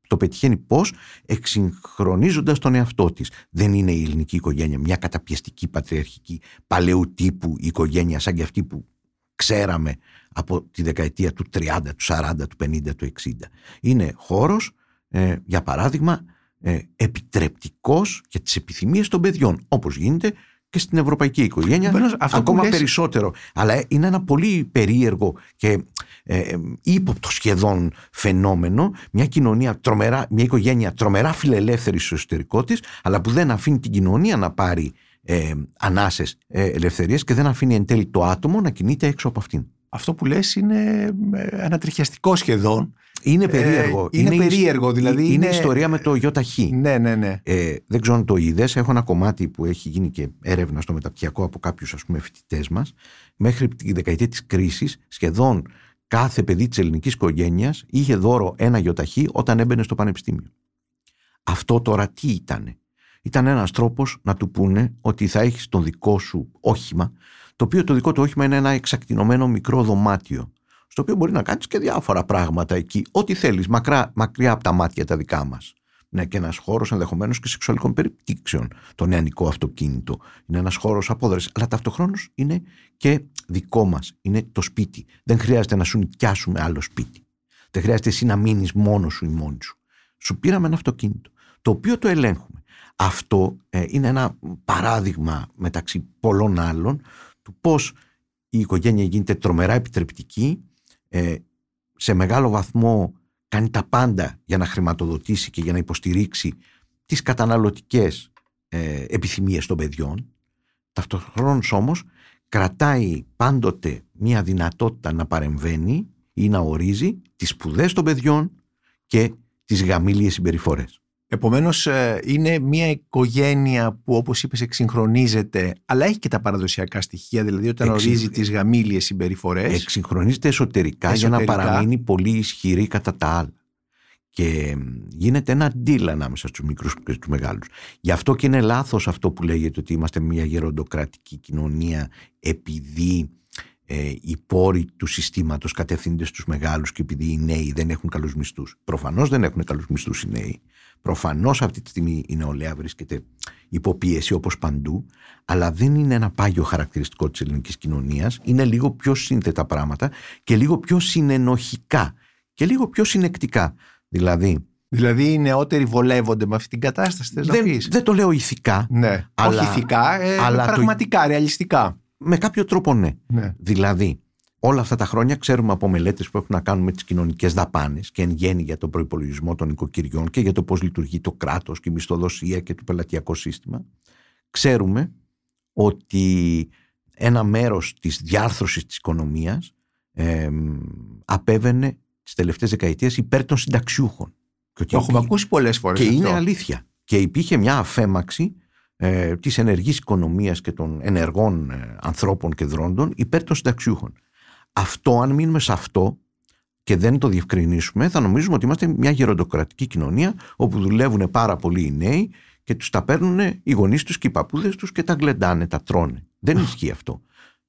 το πετυχαίνει πώς, εξυγχρονίζοντας τον εαυτό της. Δεν είναι η ελληνική οικογένεια μια καταπιεστική πατριαρχική παλαιού τύπου οικογένεια σαν και αυτή που ξέραμε από τη δεκαετία του 30, του 40, του 50, του 60. Είναι χώρος, ε, για παράδειγμα, ε, επιτρεπτικός για τις επιθυμίες των παιδιών, όπως γίνεται και στην ευρωπαϊκή οικογένεια, ακόμα περισσότερο. Αλλά είναι ένα πολύ περίεργο και ε, ύποπτο σχεδόν φαινόμενο, μια κοινωνία τρομερά, μια οικογένεια τρομερά φιλελεύθερη στο εσωτερικό της, αλλά που δεν αφήνει την κοινωνία να πάρει ε, ανάσες ε, ελευθερίες και δεν αφήνει εν τέλει το άτομο να κινείται έξω από αυτήν. Αυτό που λες είναι ε, ανατριχιαστικό σχεδόν. Είναι περίεργο. Ε, είναι, είναι περίεργο, δηλαδή. Είναι, είναι ιστορία με το ΙΧ. Ναι, ναι, ναι. Ε, δεν ξέρω αν το είδες. Έχω ένα κομμάτι που έχει γίνει και έρευνα στο μεταπτυχιακό από κάποιους φοιτητές μας. Μέχρι τη δεκαετία της κρίσης, σχεδόν κάθε παιδί της ελληνικής οικογένειας είχε δώρο ένα ΙΧ όταν έμπαινε στο πανεπιστήμιο. Αυτό τώρα τι ήταν ήταν ένας τρόπος να του πούνε ότι θα έχεις τον δικό σου όχημα, το οποίο το δικό του όχημα είναι ένα εξακτηνωμένο μικρό δωμάτιο, στο οποίο μπορεί να κάνεις και διάφορα πράγματα εκεί, ό,τι θέλεις, μακρά, μακριά από τα μάτια τα δικά μας. Ναι, και ένας χώρος ενδεχομένως και σεξουαλικών περιπτύξεων. Το νεανικό αυτοκίνητο. Είναι ένας χώρος απόδρασης. Αλλά ταυτοχρόνως είναι και δικό μας. Είναι το σπίτι. Δεν χρειάζεται να σου νοικιάσουμε άλλο σπίτι. Δεν χρειάζεται εσύ να μείνεις μόνος σου ή μόνη σου. Σου πήραμε ένα αυτοκίνητο. Το οποίο το ελέγχουμε. Αυτό ε, είναι ένα παράδειγμα μεταξύ πολλών άλλων του πώς η οικογένεια γίνεται τρομερά επιτρεπτική, ε, σε μεγάλο βαθμό κάνει τα πάντα για να χρηματοδοτήσει και για να υποστηρίξει τις καταναλωτικές ε, επιθυμίες των παιδιών. Ταυτοχρόνως όμως κρατάει πάντοτε μια δυνατότητα να παρεμβαίνει ή να ορίζει τις σπουδές των παιδιών και τις γαμήλιες συμπεριφορές. Επομένως ε, είναι μια οικογένεια που όπως είπες εξυγχρονίζεται αλλά έχει και τα παραδοσιακά στοιχεία δηλαδή όταν Εξυγ... ορίζει τις γαμήλιες συμπεριφορές. Εξυγχρονίζεται εσωτερικά, εσωτερικά, για να παραμείνει πολύ ισχυρή κατά τα άλλα. Και γίνεται ένα deal ανάμεσα στους μικρούς και στους μεγάλους. Γι' αυτό και είναι λάθος αυτό που λέγεται ότι είμαστε μια γεροντοκρατική κοινωνία επειδή ε, οι πόροι του συστήματος κατευθύνονται στους μεγάλους και επειδή οι νέοι δεν έχουν καλούς μισθούς. Προφανώς δεν έχουν καλούς μισθούς οι νέοι. Προφανώς αυτή τη στιγμή η νεολαία βρίσκεται υποπίεση όπως παντού, αλλά δεν είναι ένα πάγιο χαρακτηριστικό της ελληνικής κοινωνίας. Είναι λίγο πιο σύνθετα πράγματα και λίγο πιο συνενοχικά και λίγο πιο συνεκτικά. Δηλαδή, Δηλαδή οι νεότεροι βολεύονται με αυτή την κατάσταση, θες δεν, να πεις; Δεν το λέω ηθικά. Ναι, αλλά, όχι ηθικά, ε, αλλά πραγματικά, το... ρεαλιστικά. Με κάποιο τρόπο ναι. ναι. Δηλαδή, όλα αυτά τα χρόνια ξέρουμε από μελέτες που έχουν να κάνουν με τις κοινωνικές δαπάνες και εν γέννη για τον προϋπολογισμό των οικοκυριών και για το πώς λειτουργεί το κράτος και η μισθοδοσία και το πελατειακό σύστημα. Ξέρουμε ότι ένα μέρος της διάρθρωσης της οικονομίας ε, απέβαινε τις τελευταίες δεκαετίες υπέρ των συνταξιούχων. Και το έχουμε ακούσει πολλές φορές. Και είναι αλήθεια. Και υπήρχε μια αφέμαξη ε, της ενεργής οικονομίας και των ενεργών ε, ανθρώπων και δρόντων υπέρ των συνταξιούχων. Αυτό, αν μείνουμε σε αυτό και δεν το διευκρινίσουμε, θα νομίζουμε ότι είμαστε μια γεροντοκρατική κοινωνία όπου δουλεύουν πάρα πολλοί οι νέοι και τους τα παίρνουν οι γονείς τους και οι παππούδες τους και τα γλεντάνε, τα τρώνε. Δεν ισχύει αυτό.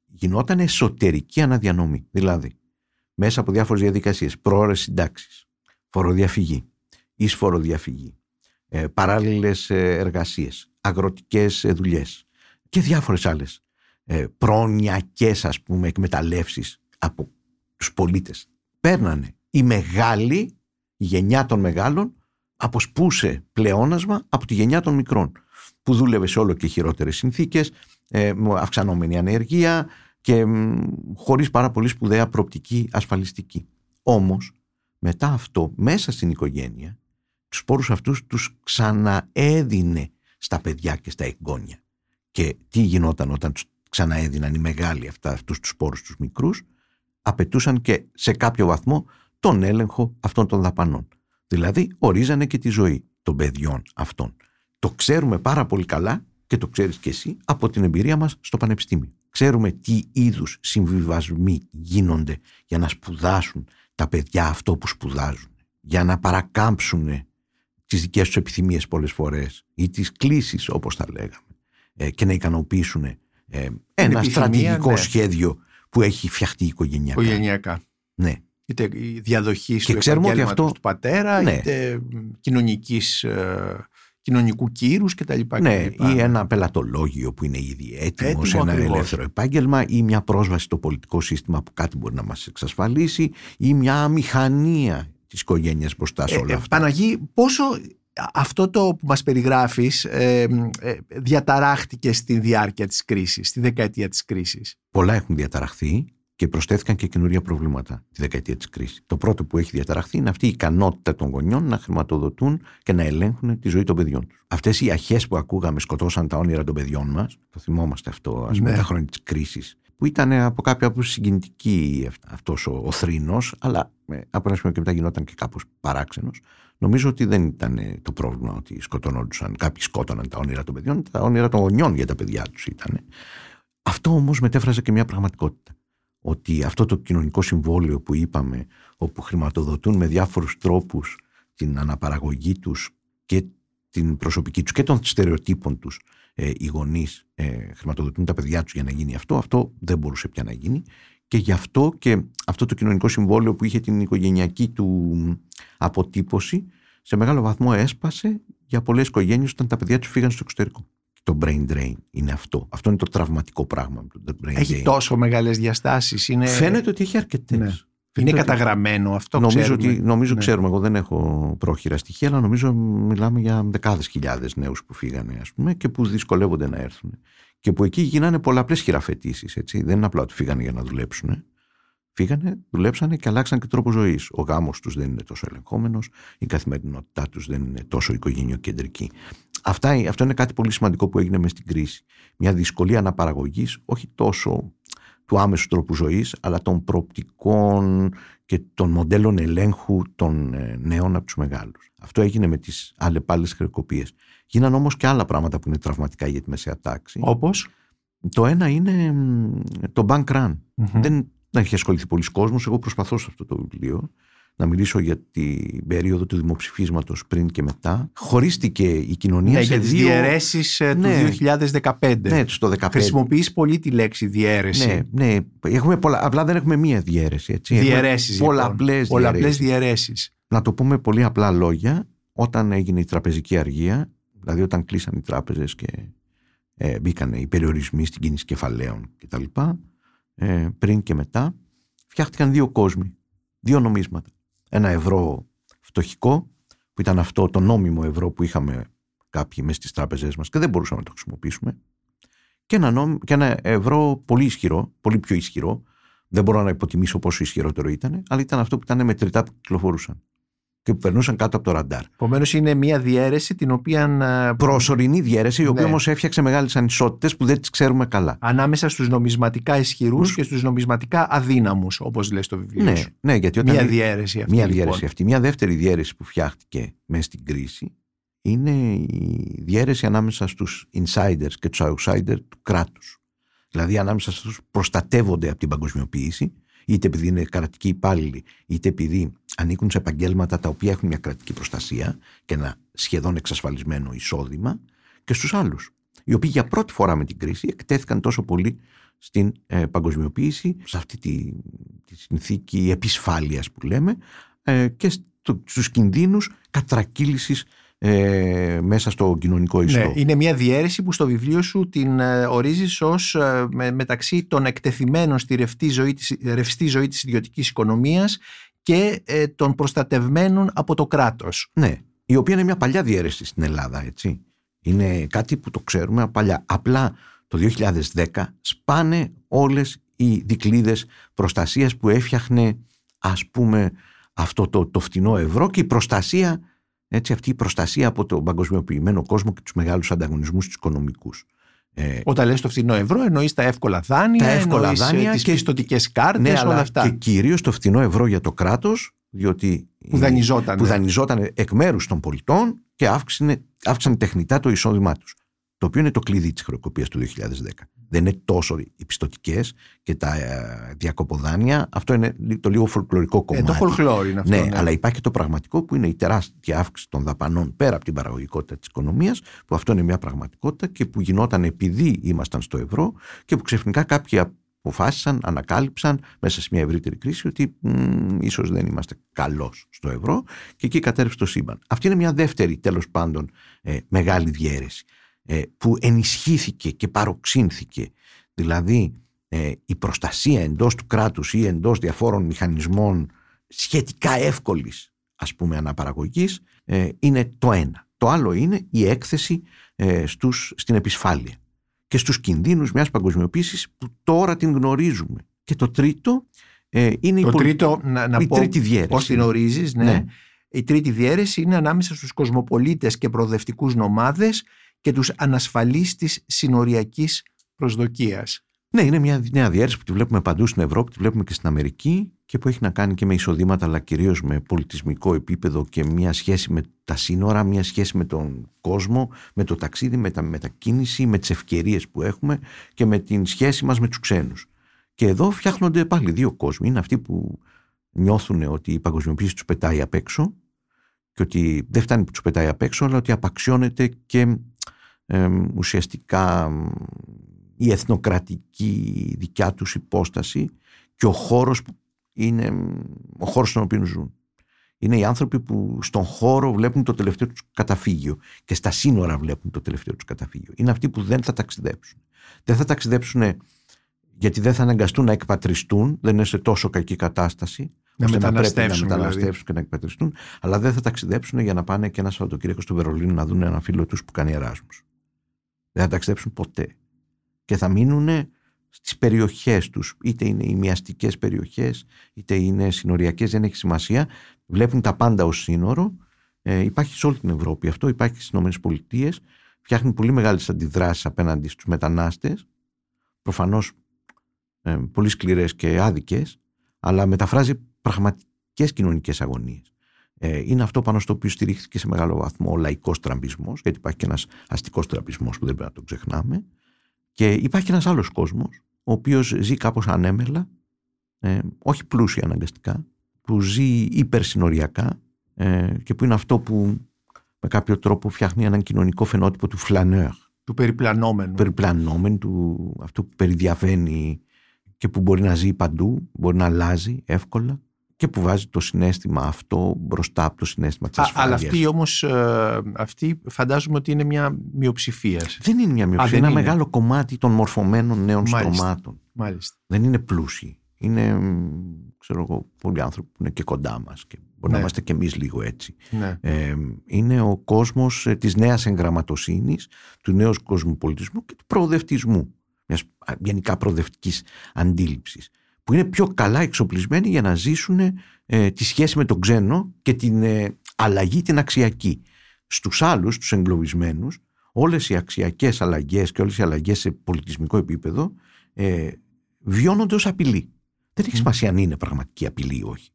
Γινόταν εσωτερική αναδιανομή. Δηλαδή, μέσα από διάφορες διαδικασίες, πρόορες συντάξεις, φοροδιαφυγή, εισφοροδιαφυγή, ε, παράλληλες ε, εργασίες, αγροτικές ε, δουλειές και διάφορες άλλες ε, προνοιακές ας πούμε εκμεταλλεύσεις από τους πολίτες. Παίρνανε η μεγάλη γενιά των μεγάλων αποσπούσε πλεόνασμα από τη γενιά των μικρών που δούλευε σε όλο και χειρότερες συνθήκες, ε, αυξανόμενη ανεργία και χωρίς πάρα πολύ σπουδαία προοπτική ασφαλιστική. Όμως μετά αυτό μέσα στην οικογένεια τους σπόρους αυτούς τους ξαναέδινε στα παιδιά και στα εγγόνια. Και τι γινόταν όταν τους ξαναέδιναν οι μεγάλοι αυτά, αυτούς τους σπόρους τους μικρούς, απαιτούσαν και σε κάποιο βαθμό τον έλεγχο αυτών των δαπανών. Δηλαδή ορίζανε και τη ζωή των παιδιών αυτών. Το ξέρουμε πάρα πολύ καλά και το ξέρεις και εσύ από την εμπειρία μας στο πανεπιστήμιο. Ξέρουμε τι είδους συμβιβασμοί γίνονται για να σπουδάσουν τα παιδιά αυτό που σπουδάζουν, για να παρακάμψουν τις δικές τους επιθυμίες πολλές φορές ή τις κλήσεις όπως τα λέγαμε ε, και να ικανοποιήσουν ε, ένα στρατηγικό ναι. σχέδιο που έχει φτιαχτεί οικογενειακά. Οικογενειακά. Ναι. Είτε η διαδοχή του επαγγέλματος του πατέρα, ναι. είτε κοινωνικής, ε, κοινωνικού κύρους κτλ. Ναι, ή ένα πελατολόγιο που είναι ήδη έτοιμο, σε ένα ελεύθερο επάγγελμα ή μια πρόσβαση στο πολιτικό σύστημα που κάτι μπορεί να μας εξασφαλίσει ή μια μηχανία της οικογένειας μπροστά σε όλα ε, αυτά. Παναγί, πόσο αυτό το που μας περιγράφεις ε, ε, διαταράχτηκε στη διάρκεια της κρίσης, στη δεκαετία της κρίσης; Πολλά έχουν διαταραχθεί και προσθέθηκαν και καινούργια προβλήματα τη δεκαετία της κρίσης. Το πρώτο που έχει διαταραχθεί είναι αυτή η ικανότητα των γονιών να χρηματοδοτούν και να ελέγχουν τη ζωή των παιδιών τους. Αυτές οι αρχές που ακούγαμε σκοτώσαν τα όνειρα των παιδιών μας, το θυμόμαστε αυτό ας πούμε ναι. τα χρόνια της κρίσης, που ήταν από κάποια άποψη συγκινητική αυτός ο, ο θρήνος, αλλά ε, από ένα σημείο και μετά γινόταν και κάπως παράξενος. Νομίζω ότι δεν ήταν το πρόβλημα ότι σκοτώνονταν, κάποιοι σκότωναν τα όνειρα των παιδιών, τα όνειρα των γονιών για τα παιδιά τους ήταν. Αυτό όμως μετέφραζε και μια πραγματικότητα. Ότι αυτό το κοινωνικό συμβόλαιο που είπαμε, όπου χρηματοδοτούν με διάφορους τρόπους την αναπαραγωγή τους και την προσωπική τους και των στερεοτύπων τους ε, οι γονείς ε, χρηματοδοτούν τα παιδιά τους για να γίνει αυτό, αυτό δεν μπορούσε πια να γίνει. Και γι' αυτό και αυτό το κοινωνικό συμβόλαιο που είχε την οικογενειακή του αποτύπωση σε μεγάλο βαθμό έσπασε για πολλές οικογένειες όταν τα παιδιά τους φύγαν στο εξωτερικό. Το brain drain είναι αυτό. Αυτό είναι το τραυματικό πράγμα. Το brain έχει drain. τόσο μεγάλες διαστάσεις. Είναι... Φαίνεται ότι έχει αρκετές. Ναι. Είναι καταγραμμένο αυτό. Νομίζω, ξέρουμε. ότι, νομίζω ναι. ξέρουμε, εγώ δεν έχω πρόχειρα στοιχεία, αλλά νομίζω μιλάμε για δεκάδες χιλιάδες νέους που φύγανε, ας πούμε, και που δυσκολεύονται να έρθουν. Και που εκεί γίνανε πολλαπλές χειραφετήσεις. Δεν είναι απλά ότι φύγανε για να δουλέψουν. Φύγανε, δουλέψανε και αλλάξαν και τρόπο ζωής. Ο γάμος τους δεν είναι τόσο ελεγχόμενος, η καθημερινότητά τους δεν είναι τόσο οικογενειοκεντρική. Αυτά, αυτό είναι κάτι πολύ σημαντικό που έγινε μες στην κρίση. Μια δυσκολία αναπαραγωγής, όχι τόσο του άμεσου τρόπου ζωής, αλλά των προοπτικών και των μοντέλων ελέγχου των ε, νέων από τους μεγάλους. Αυτό έγινε με τις αλλεπάλληλες χρεοκοπίες. Γίναν όμως και άλλα πράγματα που είναι τραυματικά για τη μεσαία τάξη. Όπως; Το ένα είναι το bank run. Δεν, δεν έχει ασχοληθεί πολλοί κόσμος. Εγώ προσπαθώ σε αυτό το βιβλίο να μιλήσω για την περίοδο του δημοψηφίσματος πριν και μετά. Χωρίστηκε η κοινωνία ναι, σε για τις δύο... διαιρέσεις ε, Ναι. του 2015. Ναι, το 2015. Χρησιμοποιείς πολύ τη λέξη διαίρεση. Ναι, ναι. Έχουμε πολλά, απλά δεν έχουμε μία διαίρεση. Έτσι. Έχουμε Διαιρέσεις Πολλαπλές λοιπόν. Πολλαπλές διαιρέσεις. διαιρέσεις. Να το πούμε πολύ απλά λόγια. Όταν έγινε η τραπεζική αργία, δηλαδή όταν κλείσαν οι τράπεζες και ε, μπήκαν οι περιορισμοί στην κίνηση κεφαλαίων κτλ. Ε, πριν και μετά, φτιάχτηκαν δύο κόσμοι, δύο νομίσματα. Ένα ευρώ φτωχικό, που ήταν αυτό το νόμιμο ευρώ που είχαμε κάποιοι μέσα στις τράπεζές μας και δεν μπορούσαμε να το χρησιμοποιήσουμε. Και ένα, νόμι- και ένα ευρώ πολύ ισχυρό, πολύ πιο ισχυρό. Δεν μπορώ να υποτιμήσω πόσο ισχυρότερο ήταν, αλλά ήταν αυτό που ήταν μετρητά που κυκλοφορούσαν και που περνούσαν κάτω από το ραντάρ. Επομένως είναι μια διαίρεση την οποία ε, Προσωρινή διαίρεση, η οποία Ναι. όμως έφτιαξε μεγάλες ανισότητες που δεν τις ξέρουμε καλά. ανάμεσα στους νομισματικά ισχυρούς Μους. και στους νομισματικά αδύναμους, όπως λες στο βιβλίο Ναι, σου. ναι, γιατί όταν. Μια διαίρεση αυτή. Μία λοιπόν. διαίρεση αυτή. Μία δεύτερη διαίρεση που φτιάχτηκε μέσα στην κρίση είναι η διαίρεση ανάμεσα στους insiders και τους outsiders του κράτους. Δηλαδή ανάμεσα σε αυτούς που προστατεύονται από την παγκοσμιοποίηση, είτε επειδή είναι κρατικοί υπάλληλοι, είτε επειδή ανήκουν σε επαγγέλματα τα οποία έχουν μια κρατική προστασία και ένα σχεδόν εξασφαλισμένο εισόδημα, και στους άλλους, οι οποίοι για πρώτη φορά με την κρίση εκτέθηκαν τόσο πολύ στην ε, παγκοσμιοποίηση, σε αυτή τη, τη συνθήκη επισφάλειας που λέμε, ε, και στο, στους κινδύνους κατρακύλησης ε, μέσα στο κοινωνικό ιστό. Ναι, είναι μια διαίρεση που στο βιβλίο σου την ε, ορίζεις ως ε, με- μεταξύ των εκτεθειμένων στη ρευστή ζωή της, ρευστή ζωή της ιδιωτικής οικονομίας και ε, των προστατευμένων από το κράτος. Ναι, η οποία είναι μια παλιά διαίρεση στην Ελλάδα, έτσι. Είναι κάτι που το ξέρουμε από παλιά. Απλά το 2010 σπάνε όλες οι δικλείδες προστασίας που έφτιαχνε ας πούμε αυτό το, το φτηνό ευρώ και η προστασία, έτσι, αυτή η προστασία από τον παγκοσμιοποιημένο κόσμο και τους μεγάλους ανταγωνισμούς τους οικονομικούς. Ε, Όταν λες το φθηνό ευρώ εννοείς τα εύκολα δάνεια, Τα εύκολα εννοείς, ε, δάνεια τις και- πιστωτικές κάρτες, ναι, όλα αλλά αυτά και κυρίως το φτηνό ευρώ για το κράτος, διότι που δανειζόταν. που δανειζόταν εκ μέρους των πολιτών και αύξηνε, αύξανε τεχνητά το εισόδημά τους. Το οποίο είναι το κλειδί της χρεοκοπίας του 2010. Δεν είναι τόσο οι πιστοτικές και τα ε, διακοποδάνεια. Αυτό είναι το λίγο φολκλωρικό Ε, κομμάτι. το χολχλόρ είναι αυτό. ναι, ναι. αλλά υπάρχει και το πραγματικό που είναι η τεράστια αύξηση των δαπανών πέρα από την παραγωγικότητα της οικονομίας, που αυτό είναι μια πραγματικότητα και που γινόταν επειδή ήμασταν στο ευρώ και που ξαφνικά κάποιοι αποφάσισαν, ανακάλυψαν μέσα σε μια ευρύτερη κρίση ότι μ, ίσως δεν είμαστε καλώς στο ευρώ και εκεί κατέρευσε το σύμπαν. Αυτή είναι μια δεύτερη τέλος πάντων ε, μεγάλη διαίρεση ε, που ενισχύθηκε και παροξύνθηκε. Δηλαδή ε, η προστασία εντός του κράτους ή εντός διαφόρων μηχανισμών σχετικά εύκολης ας πούμε αναπαραγωγής ε, είναι το ένα. Το άλλο είναι η έκθεση ε, στους, στην επισφάλεια και στους κινδύνους μιας παγκοσμιοποίησης που τώρα την γνωρίζουμε. Και το τρίτο ε, είναι Το η, πολι- τρίτο, να, να η πω τρίτη διαίρεση. πώς την ορίζεις, ναι. Ναι. Η τρίτη διαίρεση είναι ανάμεσα στους κοσμοπολίτες και προοδευτικούς νομάδες και τους ανασφαλείς της συνοριακής προσδοκίας. Ναι, είναι μια νέα διαίρεση που τη βλέπουμε παντού στην Ευρώπη, τη βλέπουμε και στην Αμερική και που έχει να κάνει και με εισοδήματα, αλλά κυρίως με πολιτισμικό επίπεδο και μια σχέση με τα σύνορα, μια σχέση με τον κόσμο, με το ταξίδι, με τα μετακίνηση, με τις ευκαιρίες που έχουμε και με την σχέση μας με τους ξένους. Και εδώ φτιάχνονται πάλι δύο κόσμοι. Είναι αυτοί που νιώθουν ότι η παγκοσμιοποίηση τους πετάει απ' έξω και ότι δεν φτάνει που τους πετάει απ' έξω, αλλά ότι απαξιώνεται και ε, ουσιαστικά η εθνοκρατική δικιά τους υπόσταση και ο χώρος που είναι ο χώρος στον οποίο ζουν. Είναι οι άνθρωποι που στον χώρο βλέπουν το τελευταίο τους καταφύγιο και στα σύνορα βλέπουν το τελευταίο τους καταφύγιο. Είναι αυτοί που δεν θα ταξιδέψουν. Δεν θα ταξιδέψουν γιατί δεν θα αναγκαστούν να εκπατριστούν, δεν είναι σε τόσο κακή κατάσταση, Να ώστε πρέπει μεταναστεύσουν, να δηλαδή. μεταναστεύσουν και να εκπατριστούν, αλλά δεν θα ταξιδέψουν για να πάνε και ένα Σαββατοκύριακο στο Βερολίνο να δουν έναν φίλο τους που κάνει Εράσμους. Δεν θα ταξιδέψουν ποτέ. Και θα μείνουν στις περιοχές τους, είτε είναι ημιαστικές περιοχές, είτε είναι συνοριακές, δεν έχει σημασία. Βλέπουν τα πάντα ως σύνορο. Ε, υπάρχει σε όλη την Ευρώπη αυτό, υπάρχει στις ΗΠΑ. Φτιάχνει πολύ μεγάλες αντιδράσεις απέναντι στους μετανάστες. Προφανώς ε, πολύ σκληρές και άδικες, αλλά μεταφράζει πραγματικές κοινωνικές αγωνίες. Ε, είναι αυτό πάνω στο οποίο στηρίχθηκε σε μεγάλο βαθμό ο λαϊκός τραμπισμός, γιατί υπάρχει και ένας αστικός τραμπισμός που δεν πρέπει να τον ξεχνάμε. Και υπάρχει και ένας άλλος κόσμος, ο οποίος ζει κάπως ανέμελα, ε, όχι πλούσια αναγκαστικά, που ζει υπερσυνοριακά ε, και που είναι αυτό που με κάποιο τρόπο φτιάχνει έναν κοινωνικό φαινότυπο του φλανέρ. Του περιπλανόμενου. Περιπλανόμενου, του, αυτό που περιδιαβαίνει και που μπορεί να ζει παντού, μπορεί να αλλάζει εύκολα και που βάζει το συνέστημα αυτό μπροστά από το συνέστημα της ασφάλειας. Αλλά αυτή όμως, ε, αυτή φαντάζομαι ότι είναι μια μειοψηφία. Δεν είναι μια μειοψηφία, είναι ένα μεγάλο κομμάτι των μορφωμένων νέων Μάλιστα. στρωμάτων. Μάλιστα. Δεν είναι πλούσιοι. Είναι, ξέρω εγώ, πολλοί άνθρωποι που είναι και κοντά μας και μπορεί να Ναι. είμαστε κι εμείς λίγο έτσι. Ναι. Ε, είναι ο κόσμος ε, της νέας εγγραμματοσύνης, του νέου κοσμοπολιτισμού και του προοδευτισμού, μιας α, γενικά προοδευτικής αντίληψης, που είναι πιο καλά εξοπλισμένοι για να ζήσουν ε, τη σχέση με τον ξένο και την ε, αλλαγή την αξιακή. Στους άλλους, τους εγκλωβισμένους, όλες οι αξιακές αλλαγές και όλες οι αλλαγές σε πολιτισμικό επίπεδο ε, βιώνονται ως απειλή. Δεν έχει σημασία αν είναι πραγματική απειλή ή όχι.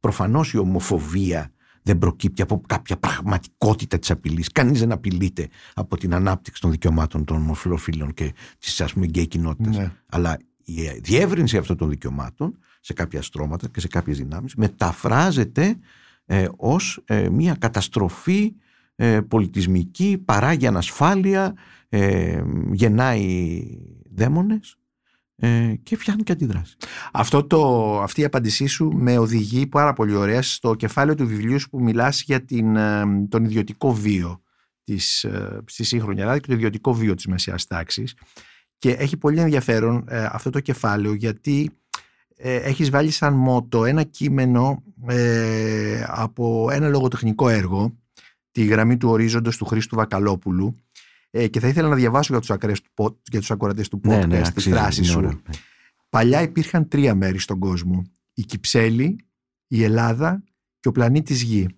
Προφανώς η ομοφοβία δεν προκύπτει από κάποια πραγματικότητα της απειλής. Κανείς δεν απειλείται από την ανάπτυξη των δικαιωμάτων των ομοφυλοφίλων και της ας πούμε γκέι κοινότητας. Ναι. Αλλά η διεύρυνση αυτών των δικαιωμάτων σε κάποια στρώματα και σε κάποιες δυνάμεις μεταφράζεται ε, ως ε, μια καταστροφή ε, πολιτισμική, παράγει ανασφάλεια, ε, γεννάει δαίμονες ε, και φτιάχνει και αντιδράσεις. Αυτό το, αυτή η απάντησή σου με οδηγεί πάρα πολύ ωραία στο κεφάλαιο του βιβλίου σου που μιλάς για την, ε, τον ιδιωτικό βίο της, ε, στη σύγχρονη Ελλάδα και το ιδιωτικό βίο της μεσαίας τάξης και έχει πολύ ενδιαφέρον ε, αυτό το κεφάλαιο γιατί ε, έχεις βάλει σαν μότο ένα κείμενο ε, από ένα λογοτεχνικό έργο τη γραμμή του ορίζοντος του Χρήστου Βακαλόπουλου ε, και θα ήθελα να διαβάσω για τους, ακραίες του, pod- για τους ακροατές του podcast Ναι, ναι, τη αξίζει, φράση είναι σου. ωραία. Ναι. Παλιά υπήρχαν τρία μέρη στον κόσμο. Η Κυψέλη, η Ελλάδα και ο πλανήτης Γη.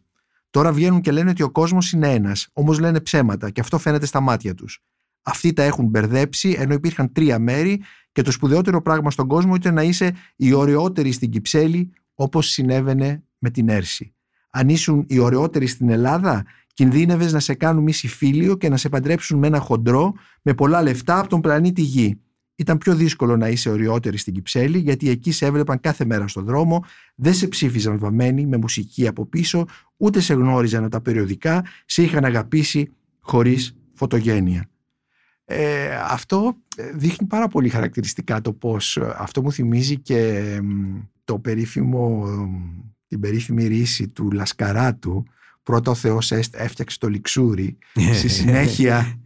Τώρα βγαίνουν και λένε ότι ο κόσμος είναι ένας, όμως λένε ψέματα και αυτό φαίνεται στα μάτια τους. Αυτοί τα έχουν μπερδέψει ενώ υπήρχαν τρία μέρη και το σπουδαιότερο πράγμα στον κόσμο ήταν να είσαι η ωραιότερη στην Κυψέλη όπως συνέβαινε με την Έρση. Αν ήσουν οι ωραιότεροι στην Ελλάδα, κινδύνευες να σε κάνουν μίση φίλιο και να σε παντρέψουν με ένα χοντρό με πολλά λεφτά από τον πλανήτη Γη. Ήταν πιο δύσκολο να είσαι οριότερη στην Κυψέλη, γιατί εκεί σε έβλεπαν κάθε μέρα στον δρόμο, δεν σε ψήφιζαν βαμμένοι με μουσική από πίσω, ούτε σε γνώριζαν από τα περιοδικά, σε είχαν αγαπήσει χωρίς φωτογένεια. Ε, αυτό ε, δείχνει πάρα πολύ χαρακτηριστικά το πώς ε, αυτό μου θυμίζει και μ, το περίφημο, μ, την περίφημη ρίση του Λασκαράτου πρώτα ο Θεός έσ- έφτιαξε το λιξούρι <laughs> στη συνέχεια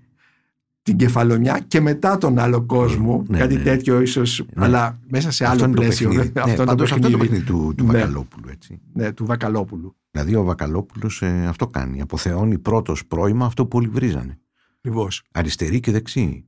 την κεφαλονιά και μετά τον άλλο κόσμο. Ναι, κάτι ναι. τέτοιο ίσως, Ναι. αλλά μέσα σε άλλο Αυτό είναι το πλαίσιο. παιχνίδι. βέβαια. <laughs> Ναι, αυτό, είναι το πάντως αυτό είναι το παιχνίδι παιχνίδι του, του Ναι. Βακαλόπουλου. Έτσι. ναι, του Βακαλόπουλου. Δηλαδή ο Βακαλόπουλος ε, αυτό κάνει. Αποθεώνει πρώτος πρόημα αυτό που όλοι βρίζανε. Ακριβώς. Αριστερή και δεξί.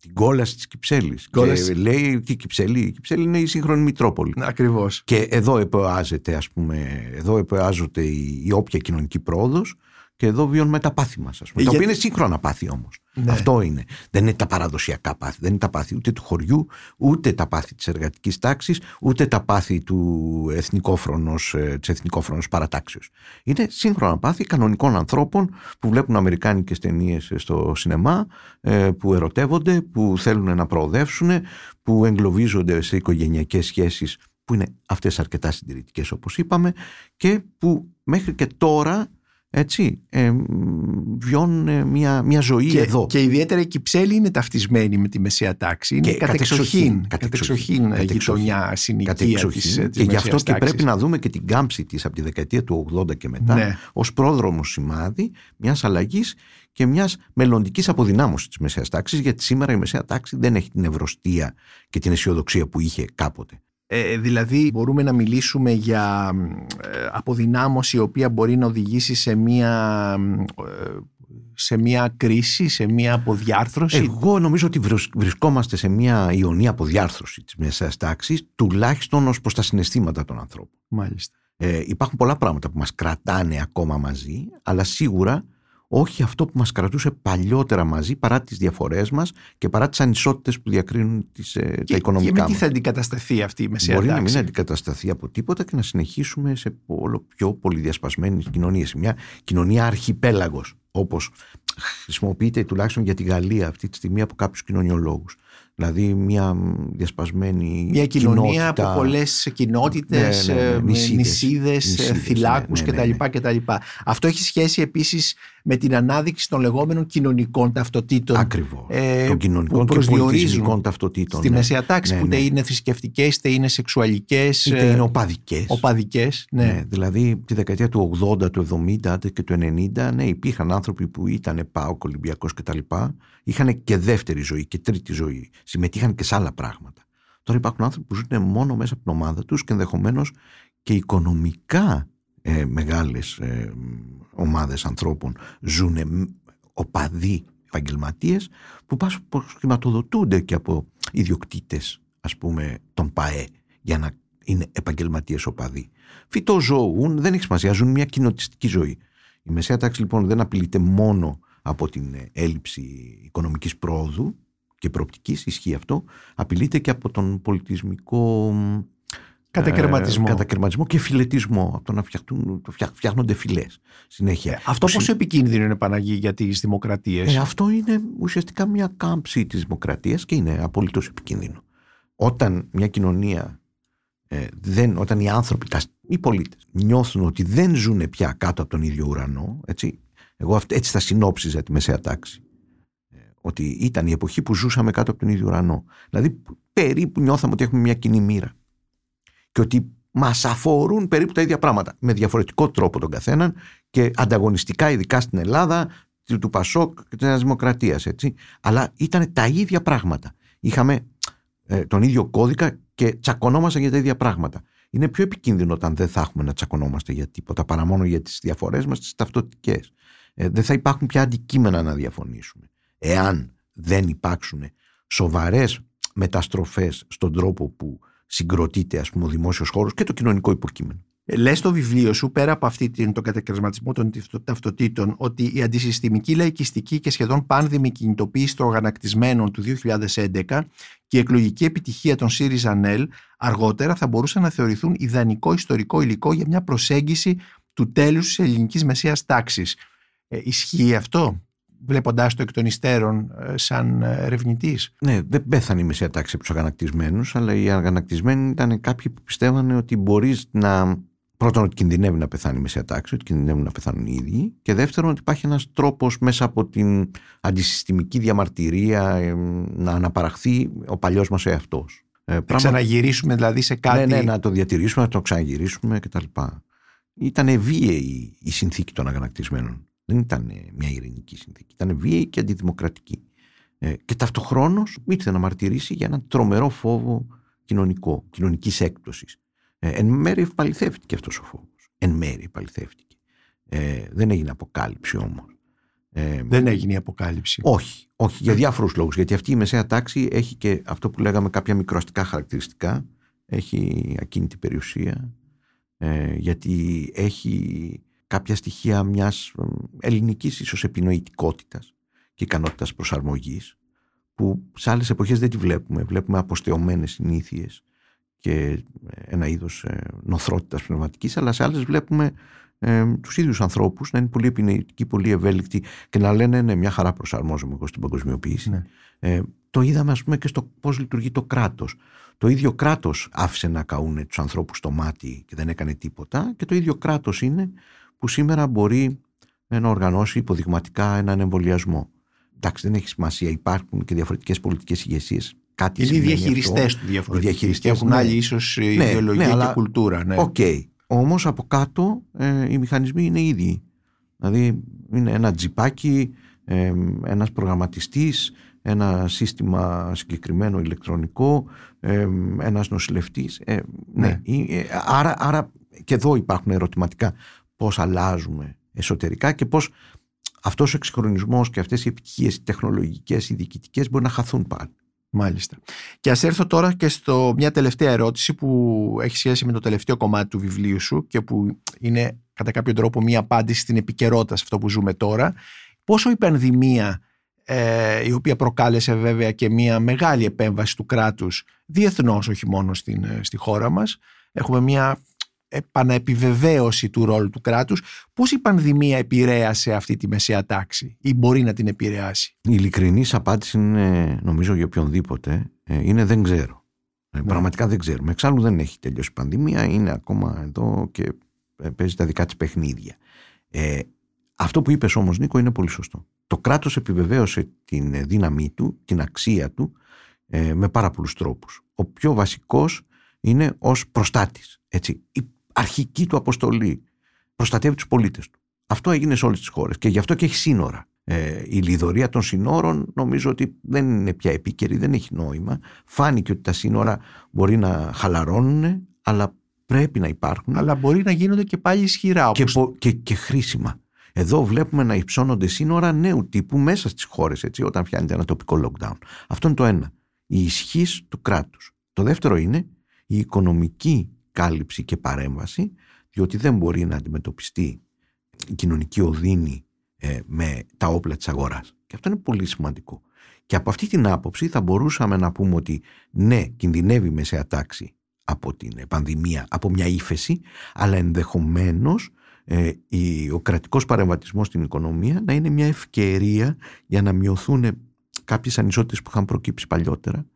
Την κόλαση της Κυψέλης. Κόλαση. Και λέει και η Κυψέλη, η Κυψέλη είναι η σύγχρονη Μητρόπολη. Ακριβώς. Και εδώ επεάζεται, ας πούμε, εδώ επεάζονται η, η όποια κοινωνική πρόοδος και εδώ βιώνουμε τα πάθη μας, ας πούμε. Ε, Τα για- οποία είναι σύγχρονα πάθη όμως. Ναι. Αυτό είναι. Δεν είναι τα παραδοσιακά πάθη. Δεν είναι τα πάθη ούτε του χωριού, ούτε τα πάθη της εργατικής τάξης, ούτε τα πάθη του εθνικόφρονος, ε, της εθνικόφρονος παρατάξεως. Είναι σύγχρονα πάθη κανονικών ανθρώπων που βλέπουν αμερικάνικες ταινίες στο σινεμά, ε, που ερωτεύονται, που θέλουν να προοδεύσουν, που εγκλωβίζονται σε οικογενειακές σχέσεις που είναι αυτές αρκετά συντηρητικές όπως είπαμε και που μέχρι και τώρα έτσι, ε, βιώνουν ε, μια, μια ζωή Και, εδώ. και ιδιαίτερα η Κυψέλη είναι ταυτισμένη με τη μεσαία τάξη. Είναι Και κατεξοχήν, κατεξοχήν, κατεξοχήν κατεξοχήν, γειτονιά, συνοικία Κατεξοχήν. της, ε, της και γι' αυτό μεσαίας και τάξης. πρέπει να δούμε και την κάμψη της από τη δεκαετία του 80 και μετά Ναι. ως πρόδρομο σημάδι μιας αλλαγής και μιας μελλοντικής αποδυνάμωσης της μεσαίας τάξης γιατί σήμερα η μεσαία τάξη δεν έχει την ευρωστία και την αισιοδοξία που είχε κάποτε. Ε, δηλαδή μπορούμε να μιλήσουμε για ε, αποδυνάμωση η οποία μπορεί να οδηγήσει σε μια, ε, σε μια κρίση, σε μια αποδιάρθρωση; Εγώ νομίζω ότι βρουσ- βρισκόμαστε σε μια ιονή αποδιάρθρωση της μεσαίας τάξης τουλάχιστον ως προς τα συναισθήματα των ανθρώπων. Μάλιστα. Ε, υπάρχουν πολλά πράγματα που μας κρατάνε ακόμα μαζί, αλλά σίγουρα όχι αυτό που μας κρατούσε παλιότερα μαζί παρά τις διαφορές μας και παρά τις ανισότητες που διακρίνουν τις, ε, Και, τα οικονομικά και με τι μας. θα αντικατασταθεί αυτή η μεσαία Μπορεί να τάξη; μην αντικατασταθεί από τίποτα και να συνεχίσουμε σε όλο πιο πολυδιασπασμένες κοινωνίες. Μια κοινωνία αρχιπέλαγος, όπως χρησιμοποιείται τουλάχιστον για τη Γαλλία αυτή τη στιγμή από κάποιους κοινωνιολόγους. Δηλαδή μια διασπασμένη Μια κοινωνία κοινότητα, από πολλές κοινότητες, Ναι, ναι, ναι, νησίδες. νησίδες, Νησίδες, θυλάκου ναι, ναι, ναι, κτλ. κτλ. Αυτό έχει σχέση επίσης με την ανάδειξη των λεγόμενων κοινωνικών ταυτοτήτων. Ακριβώς. ε, των κοινωνικών που και προσδιορίζουν πολιτισμικών ταυτοτήτων. Στη ναι. μεσαία τάξη, Ναι, που είτε ναι. είναι θρησκευτικές, είτε είναι σεξουαλικές, Είτε είναι οπαδικές. οπαδικές. Ναι. Ναι, δηλαδή τη δεκαετία του 80, του 70 άντε και του 90, ναι, υπήρχαν άνθρωποι που ήταν ΠΑΟΚ, Ολυμπιακός κτλ. Είχαν και δεύτερη ζωή και τρίτη ζωή. Συμμετείχαν και σε άλλα πράγματα. Τώρα υπάρχουν άνθρωποι που ζουν μόνο μέσα από την ομάδα τους και ενδεχομένως και οικονομικά ε, μεγάλες ε, ομάδες ανθρώπων ζουν ε, οπαδοί επαγγελματίες που πάσχουν χρηματοδοτούνται και από ιδιοκτήτες, ας πούμε, των ΠΑΕ για να είναι επαγγελματίες οπαδοί. Φυτοζωούν, δεν έχει σημασία, ζουν μια κοινοτιστική ζωή. Η μεσαία τάξη λοιπόν δεν απειλείται μόνο από την ε, έλλειψη οικονομικής πρόοδου και προοπτικής, ισχύει αυτό, απειλείται και από τον πολιτισμικό Κατακαιρματισμό. ε, κατακαιρματισμό και φιλετισμό, από το να φτιαχτούν, το φτιά- φτιάχνονται φιλές συνέχεια. Αυτό Που πόσο επικίνδυνο είναι Παναγί για τις δημοκρατίες; ε, αυτό είναι ουσιαστικά μια κάμψη της δημοκρατίας και είναι απολύτως επικίνδυνο. Όταν μια κοινωνία, ε, δεν, όταν οι άνθρωποι, τα- οι πολίτες νιώθουν ότι δεν ζουν πια κάτω από τον ίδιο ουρανό, έτσι, εγώ αυτ- έτσι θα συνόψιζα τη μεσαία τάξη. Ε, Ότι ήταν η εποχή που ζούσαμε κάτω από τον ίδιο ουρανό. Δηλαδή περίπου νιώθαμε ότι έχουμε μια κοινή μοίρα. Και ότι μας αφορούν περίπου τα ίδια πράγματα. Με διαφορετικό τρόπο τον καθέναν και ανταγωνιστικά ειδικά στην Ελλάδα του του Πασόκ και της Νέας Δημοκρατίας, έτσι. Αλλά ήταν τα ίδια πράγματα. Είχαμε ε, τον ίδιο κώδικα και τσακωνόμασταν για τα ίδια πράγματα. Είναι πιο επικίνδυνο όταν δεν θα έχουμε να τσακωνόμαστε για τίποτα παρά μόνο για τις διαφορές μας, τις ταυτοτικές. Ε, δεν θα υπάρχουν πια αντικείμενα να διαφωνήσουμε. Εάν δεν υπάρξουν σοβαρές μεταστροφές στον τρόπο που συγκροτείται ας πούμε, ο δημόσιος χώρος και το κοινωνικό υποκείμενο. Λες στο βιβλίο σου, πέρα από αυτή την, τον κατακαιρματισμό των ταυτο- ταυτοτήτων, ότι η αντισυστημική, λαϊκιστική και σχεδόν πάνδημη κινητοποίηση των οργανακτισμένων του 2011 και η εκλογική επιτυχία των ΣΥΡΙΖΑ ΝΕΛ αργότερα θα μπορούσαν να θεωρηθούν ιδανικό ιστορικό υλικό για μια προσέγγιση του τέλους της ελληνικής μεσαίας τάξης. Ε, ισχύει αυτό, βλέποντάς το εκ των υστέρων ε, σαν ερευνητής. Ναι, δεν πέθανε η μεσαία τάξη από τους αγανακτισμένους, αλλά οι αγανακτισμένοι ήταν κάποιοι που πιστεύανε ότι μπορείς να. Πρώτον, ότι κινδυνεύει να πεθάνει η μεσαία τάξη, ότι κινδυνεύουν να πεθάνουν οι ίδιοι. Και δεύτερον, ότι υπάρχει ένας τρόπος μέσα από την αντισυστημική διαμαρτυρία ε, να αναπαραχθεί ο παλιός μας εαυτός. Ε, Να ξαναγυρίσουμε δηλαδή σε κάτι. Ναι, ναι, να το διατηρήσουμε, να το ξαναγυρίσουμε κτλ. Ήταν βίαιη η συνθήκη των αγανακτισμένων. Δεν ήταν μια ειρηνική συνθήκη. Ήταν βίαιη και αντιδημοκρατική. Ε, και ταυτοχρόνως ήρθε να μαρτυρήσει για έναν τρομερό φόβο κοινωνικό, κοινωνικής έκπτωσης. Ε, εν μέρει επαληθεύτηκε αυτός ο φόβος. Εν μέρει επαληθεύτηκε. Ε, δεν έγινε αποκάλυψη όμως. Ε, Δεν έγινε η αποκάλυψη. όχι, όχι, για διάφορους λόγους. Γιατί αυτή η μεσαία τάξη έχει και αυτό που λέγαμε κάποια μικροαστικά χαρακτηριστικά. Έχει ακίνητη περιουσία, ε, γιατί έχει κάποια στοιχεία μιας ε, ελληνικής ίσως επινοητικότητας και ικανότητας προσαρμογής που σε άλλες εποχές δεν τη βλέπουμε. Βλέπουμε αποστεωμένες συνήθειες και ένα είδος ε, νοθρότητας πνευματικής, αλλά σε άλλες βλέπουμε ε, τους ίδιους ανθρώπους να είναι πολύ επινοητικοί, πολύ ευέλικτοι και να λένε ναι, μια χαρά προσαρμόζομαι εγώ στην παγκοσμιοποίηση. Ναι. Ε, το είδαμε ας πούμε και στο πώς λειτουργεί το κράτος. Το ίδιο κράτος άφησε να καούν τους ανθρώπους στο Μάτι και δεν έκανε τίποτα και το ίδιο κράτος είναι που σήμερα μπορεί να οργανώσει υποδειγματικά έναν εμβολιασμό. Εντάξει, δεν έχει σημασία. Υπάρχουν και διαφορετικές πολιτικές ηγεσίες. Κάτι Είναι οι σημαίνει διαχειριστές αυτό. του διαφορετικοί. Οι διαχειριστές, και έχουν ναι. άλλη ίσως ιδεολογία ναι, και αλλά- κουλτούρα. Ναι. Οκ. Όμως από κάτω ε, οι μηχανισμοί είναι ίδιοι. Δηλαδή είναι ένα τζιπάκι, ε, ένας προγραμματιστής, ένα σύστημα συγκεκριμένο ηλεκτρονικό, ε, ένας νοσηλευτής. Ε, ναι. Ε, άρα, άρα και εδώ υπάρχουν ερωτηματικά πώς αλλάζουμε εσωτερικά και πώς αυτός ο εξυγχρονισμός και αυτές οι επιτυχίες οι τεχνολογικές, οι διοικητικές μπορεί να χαθούν πάλι. Μάλιστα. Και ας έρθω τώρα και στο μια τελευταία ερώτηση που έχει σχέση με το τελευταίο κομμάτι του βιβλίου σου και που είναι κατά κάποιο τρόπο μία απάντηση στην επικαιρότητα σε αυτό που ζούμε τώρα. Πόσο η πανδημία ε, η οποία προκάλεσε βέβαια και μια μεγάλη επέμβαση του κράτους διεθνώς όχι μόνο στην, ε, στη χώρα μας έχουμε μια επαναεπιβεβαίωση του ρόλου του κράτους πώς η πανδημία επηρέασε αυτή τη μεσαία τάξη ή μπορεί να την επηρεάσει; Η ειλικρινής απάντηση είναι νομίζω για οποιονδήποτε ε, είναι δεν ξέρω ναι. πραγματικά δεν ξέρουμε εξάλλου δεν έχει τελειώσει η πανδημία είναι ακόμα εδώ και παίζει τα δικά της παιχνίδια ε, αυτό που είπες όμως Νίκο είναι πολύ σωστό το κράτος επιβεβαίωσε την δύναμή του, την αξία του ε, με πάρα πολλούς τρόπους. Ο πιο βασικός είναι ως προστάτης. Έτσι. Η αρχική του αποστολή προστατεύει τους πολίτες του. Αυτό έγινε σε όλες τις χώρες και γι' αυτό και έχει σύνορα. Ε, η λιδωρία των σύνορων νομίζω ότι δεν είναι πια επίκαιρη, δεν έχει νόημα. Φάνηκε ότι τα σύνορα μπορεί να χαλαρώνουν, αλλά πρέπει να υπάρχουν. Αλλά μπορεί να γίνονται και πάλι ισχυρά. Όπως... Και, και, και χρήσιμα. Εδώ βλέπουμε να υψώνονται σύνορα νέου τύπου μέσα στις χώρες, όταν φτιάχνεται ένα τοπικό lockdown. Αυτό είναι το ένα. Η ισχύ του κράτους. Το δεύτερο είναι η οικονομική κάλυψη και παρέμβαση, διότι δεν μπορεί να αντιμετωπιστεί η κοινωνική οδύνη ε, με τα όπλα της αγοράς. Και αυτό είναι πολύ σημαντικό. Και από αυτή την άποψη θα μπορούσαμε να πούμε ότι ναι, κινδυνεύει η μεσαία τάξη από την πανδημία, από μια ύφεση, αλλά ενδεχομένως ε, ο κρατικός παρεμβατισμός στην οικονομία να είναι μια ευκαιρία για να μειωθούν κάποιες ανισότητες που είχαν προκύψει παλιότερα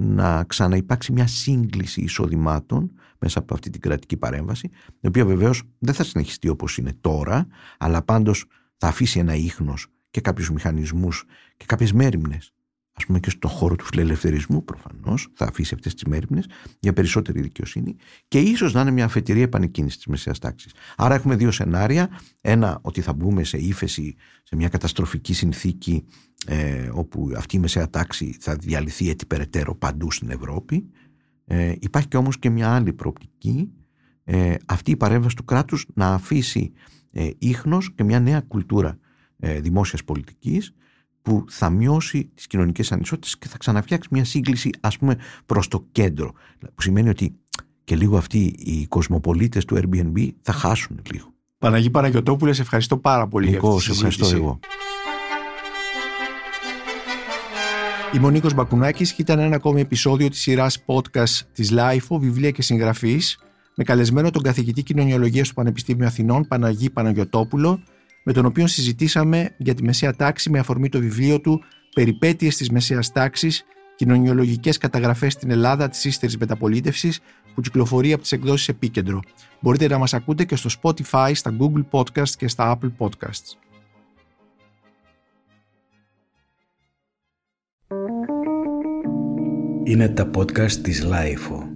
να ξαναυπάρξει μια σύγκληση εισοδημάτων μέσα από αυτή την κρατική παρέμβαση η οποία βεβαίως δεν θα συνεχιστεί όπως είναι τώρα αλλά πάντως θα αφήσει ένα ίχνος και κάποιους μηχανισμούς και κάποιες μέρημνες ας πούμε και στον χώρο του φιλελευθερισμού προφανώς θα αφήσει αυτές τις μέρημνες για περισσότερη δικαιοσύνη και ίσως να είναι μια αφετηρία επανεκκίνησης της μεσαίας τάξης. Άρα έχουμε δύο σενάρια. Ένα ότι θα μπούμε σε ύφεση, σε μια καταστροφική συνθήκη ε, όπου αυτή η μεσαία τάξη θα διαλυθεί έτσι περαιτέρω παντού στην Ευρώπη. Ε, υπάρχει και όμως και μια άλλη προοπτική ε, αυτή η παρέμβαση του κράτους να αφήσει ε, ίχνος και μια νέα κουλτούρα ε, δημόσιας πολιτικής που θα μειώσει τις κοινωνικές ανισότητες και θα ξαναφτιάξει μια σύγκληση ας πούμε προς το κέντρο που σημαίνει ότι και λίγο αυτοί οι κοσμοπολίτες του Airbnb θα χάσουν λίγο. Παναγί Παναγιωτόπουλε, σε ευχαριστώ πάρα πολύ για αυτή τη συζήτηση. ευχαριστώ εγώ. Είμαι ο Νίκος Μπακουνάκης και ήταν ένα ακόμη επεισόδιο της σειράς podcast της LIFO, βιβλία και συγγραφής, με καλεσμένο τον καθηγητή κοινωνιολογίας του Πανεπιστήμιου Αθηνών, Παναγί Παναγιωτόπουλο, με τον οποίο συζητήσαμε για τη μεσαία τάξη με αφορμή το βιβλίο του «Περιπέτειες της μεσαίας τάξης, κοινωνιολογικές καταγραφές στην Ελλάδα της ύστερης μεταπολίτευσης» που κυκλοφορεί από τις εκδόσεις Επίκεντρο. Μπορείτε να μας ακούτε και στο Spotify, στα Google Podcasts και στα Apple Podcasts. Είναι τα podcast της Lifeo.